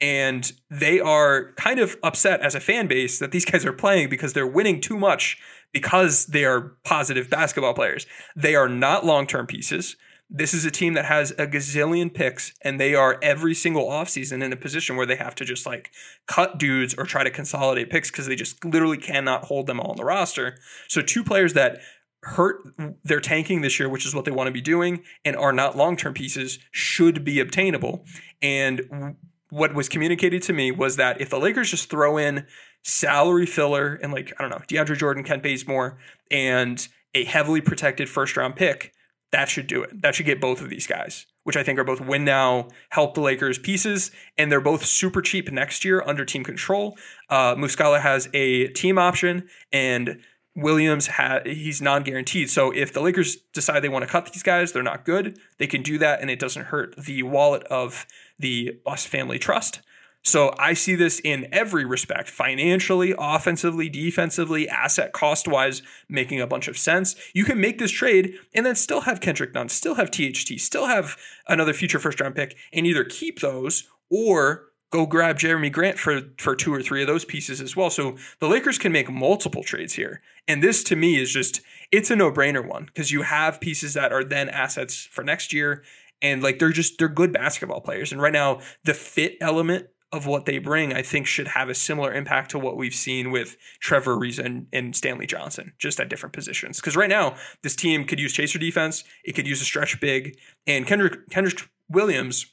And they are kind of upset as a fan base that these guys are playing because they're winning too much because they are positive basketball players. They are not long term pieces. This is a team that has a gazillion picks, and they are every single offseason in a position where they have to just like cut dudes or try to consolidate picks because they just literally cannot hold them all on the roster. So, two players that hurt their tanking this year, which is what they want to be doing, and are not long term pieces, should be obtainable. And what was communicated to me was that if the Lakers just throw in salary filler and like I don't know DeAndre Jordan, Kent Bazemore, and a heavily protected first round pick, that should do it. That should get both of these guys, which I think are both win now, help the Lakers pieces, and they're both super cheap next year under team control. Uh, Muscala has a team option, and Williams ha- he's non-guaranteed. So if the Lakers decide they want to cut these guys, they're not good. They can do that, and it doesn't hurt the wallet of the Buss family trust. So I see this in every respect financially, offensively, defensively, asset cost wise, making a bunch of sense. You can make this trade and then still have Kendrick Nunn, still have THT, still have another future first round pick, and either keep those or go grab Jerami Grant for, for two or three of those pieces as well. So the Lakers can make multiple trades here. And this to me is just, it's a no brainer one because you have pieces that are then assets for next year. And like they're just, they're good basketball players. And right now, the fit element of what they bring, I think should have a similar impact to what we've seen with Trevor Ariza and, and Stanley Johnson, just at different positions. Because right now, this team could use chaser defense, it could use a stretch big, and Kendrick Kendrick Williams,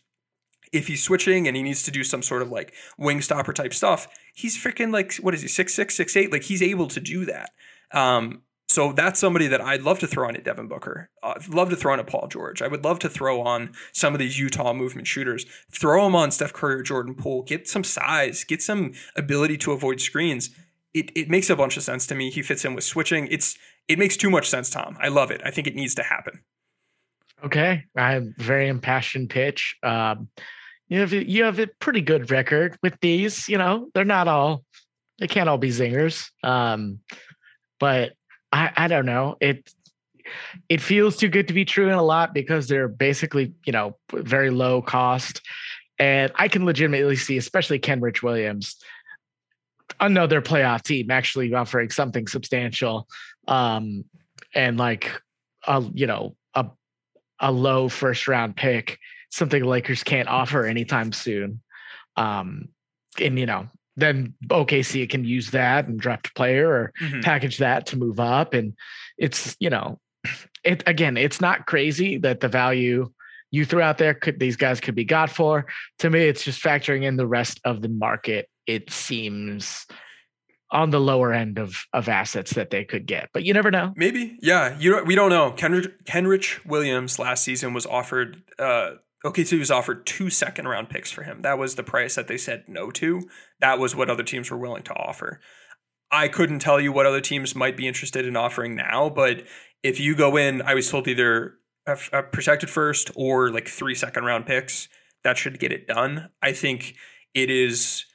if he's switching and he needs to do some sort of like wing stopper type stuff, he's freaking like what is he six six six eight? Like he's able to do that. Um, so that's somebody that I'd love to throw on at Devin Booker. Uh, I'd love to throw on a Paul George. I would love to throw on some of these Utah movement shooters. Throw them on Steph Curry or Jordan Poole. Get some size. Get some ability to avoid screens. It, it makes a bunch of sense to me. He fits in with switching. It's it makes too much sense, Tom. I love it. I think it needs to happen. Okay, I'm very impassioned pitch. Um, you have you have a pretty good record with these. You know, they're not all they can't all be zingers. Um, but I, I don't know. It it feels too good to be true in a lot because they're basically, you know, very low cost. And I can legitimately see, especially Kenrich Williams, another playoff team actually offering something substantial. Um, and like a you know, a low first round pick, something Lakers can't offer anytime soon. Um, and you know, then OKC can use that and draft a player or mm-hmm. package that to move up. And it's, you know, it again, it's not crazy that the value you threw out there could these guys could be got for. To me, it's just factoring in the rest of the market. It seems on the lower end of of assets that they could get, but you never know. Maybe, yeah. You we don't know. Kenrich, Kenrich Williams last season was offered uh, OKC was offered two second round picks for him. That was the price that they said no to. That was what other teams were willing to offer. I couldn't tell you what other teams might be interested in offering now, but if you go in, I was told either a, a protected first or like three second round picks. That should get it done. I think it is,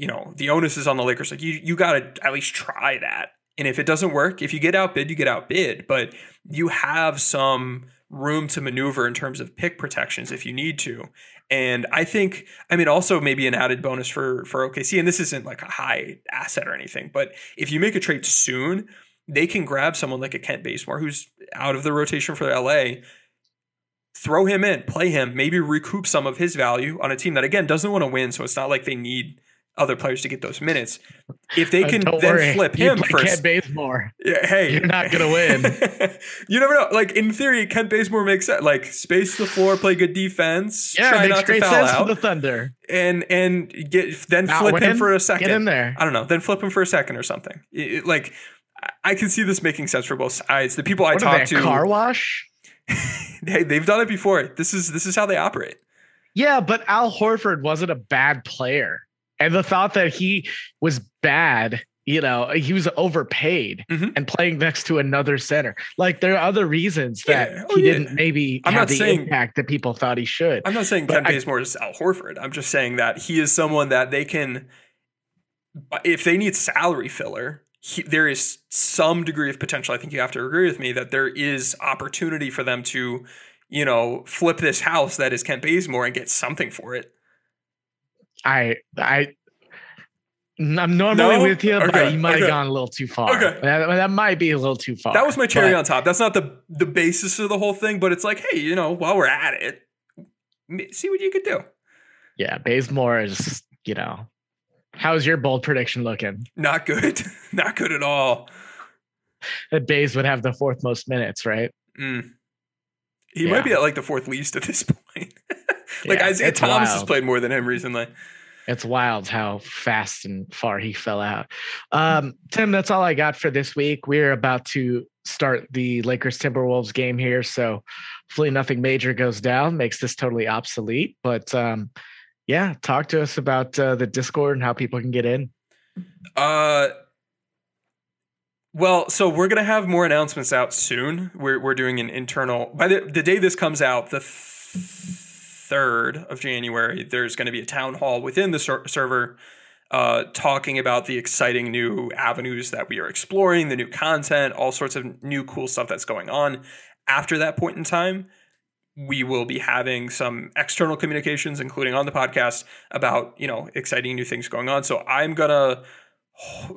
you know, the onus is on the Lakers. Like you, you got to at least try that. And if it doesn't work, if you get outbid, you get outbid. But you have some room to maneuver in terms of pick protections if you need to. And I think, I mean, also maybe an added bonus for for OKC, and this isn't like a high asset or anything, but if you make a trade soon, they can grab someone like a Kent Bazemore who's out of the rotation for LA, throw him in, play him, maybe recoup some of his value on a team that again doesn't want to win. So it's not like they need other players to get those minutes. If they uh, can then worry. flip him you play first, Kent Bazemore. Yeah, hey, you're not gonna win. you never know. Like in theory, Kent Bazemore makes sense. Like space the floor, play good defense, yeah, try not to foul out. the Thunder, and and get then not flip win, him for a second. Get in there. I don't know. Then flip him for a second or something. It, like I can see this making sense for both sides. The people I talk to, car wash. hey, they've done it before. This is this is how they operate. Yeah, but Al Horford wasn't a bad player. And the thought that he was bad, you know, he was overpaid mm-hmm. and playing next to another center. Like there are other reasons that yeah. oh, he yeah. didn't maybe I'm have not the saying, impact that people thought he should. I'm not saying Ken Bazemore is Al Horford. I'm just saying that he is someone that they can, if they need salary filler, he, there is some degree of potential. I think you have to agree with me that there is opportunity for them to, you know, flip this house that is Kent Bazemore and get something for it. I I I'm normally No? with you, Okay, but you might okay. have gone a little too far. Okay. That, that might be a little too far. That was my cherry but- on top. That's not the the basis of the whole thing, but it's like, hey, you know, while we're at it, see what you could do. Yeah, Bazemore is, you know. How's your bold prediction looking? Not good. not good at all. That Baze would have the fourth most minutes, right? Mm. He Yeah. might be at like the fourth least at this point. Like Yeah, Isaiah Thomas has played more than him recently. It's wild how fast and far he fell out. Um, Tim, that's all I got for this week. We're about to start the Lakers Timberwolves game here, so hopefully nothing major goes down, makes this totally obsolete. But um, yeah, talk to us about uh, the Discord and how people can get in. Uh, well, so we're gonna have more announcements out soon. We're we're doing an internal by the the day this comes out, the third of January. There's going to be a town hall within the ser- server, uh, talking about the exciting new avenues that we are exploring, the new content, all sorts of new cool stuff that's going on. After that point in time, we will be having some external communications, including on the podcast, about you know exciting new things going on. So I'm gonna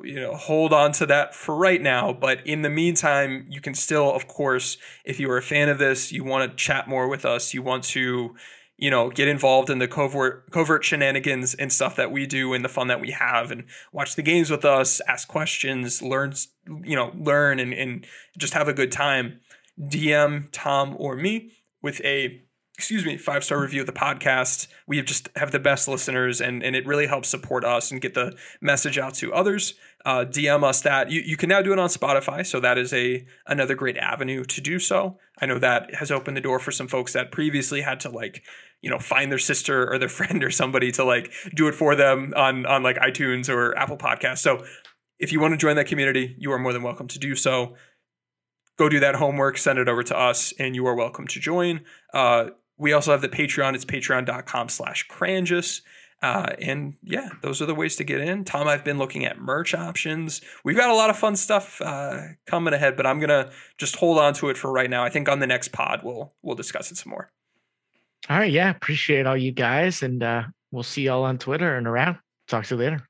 you know hold on to that for right now but in the meantime you can still of course if you are a fan of this you want to chat more with us you want to you know get involved in the covert covert shenanigans and stuff that we do and the fun that we have and watch the games with us ask questions learn you know learn and, and just have a good time. Dm tom or me with a excuse me five star review of the podcast. We just have the best listeners and and it really helps support us and get the message out to others. Uh, dm us that. You, you can now do it on spotify so that is a another great avenue to do so. I know that has opened the door for some folks that previously had to like you know find their sister or their friend or somebody to like do it for them on on like itunes or apple podcasts. So if you want to join that community you are more than welcome to do so. Go do that homework send it over to us and you are welcome to join. Uh, we also have the patreon. It's patreon.com slash cranjis uh, and yeah those are the ways to get in. Tom i've been looking at merch options. We've got a lot of fun stuff uh, coming ahead but i'm gonna just hold on to it for right now. I think on the next pod we'll we'll discuss it some more All right, yeah, appreciate all you guys, and uh, we'll see y'all on Twitter and around. Talk to you later.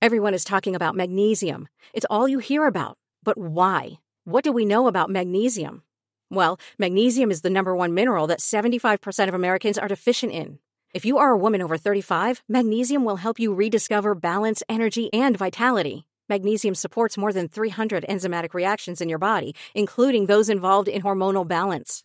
Everyone is talking about magnesium. It's all you hear about. But why? What do we know about magnesium? Well, magnesium is the number one mineral that 75% of Americans are deficient in. If you are a woman over 35, magnesium will help you rediscover balance, energy, and vitality. Magnesium supports more than 300 enzymatic reactions in your body, including those involved in hormonal balance.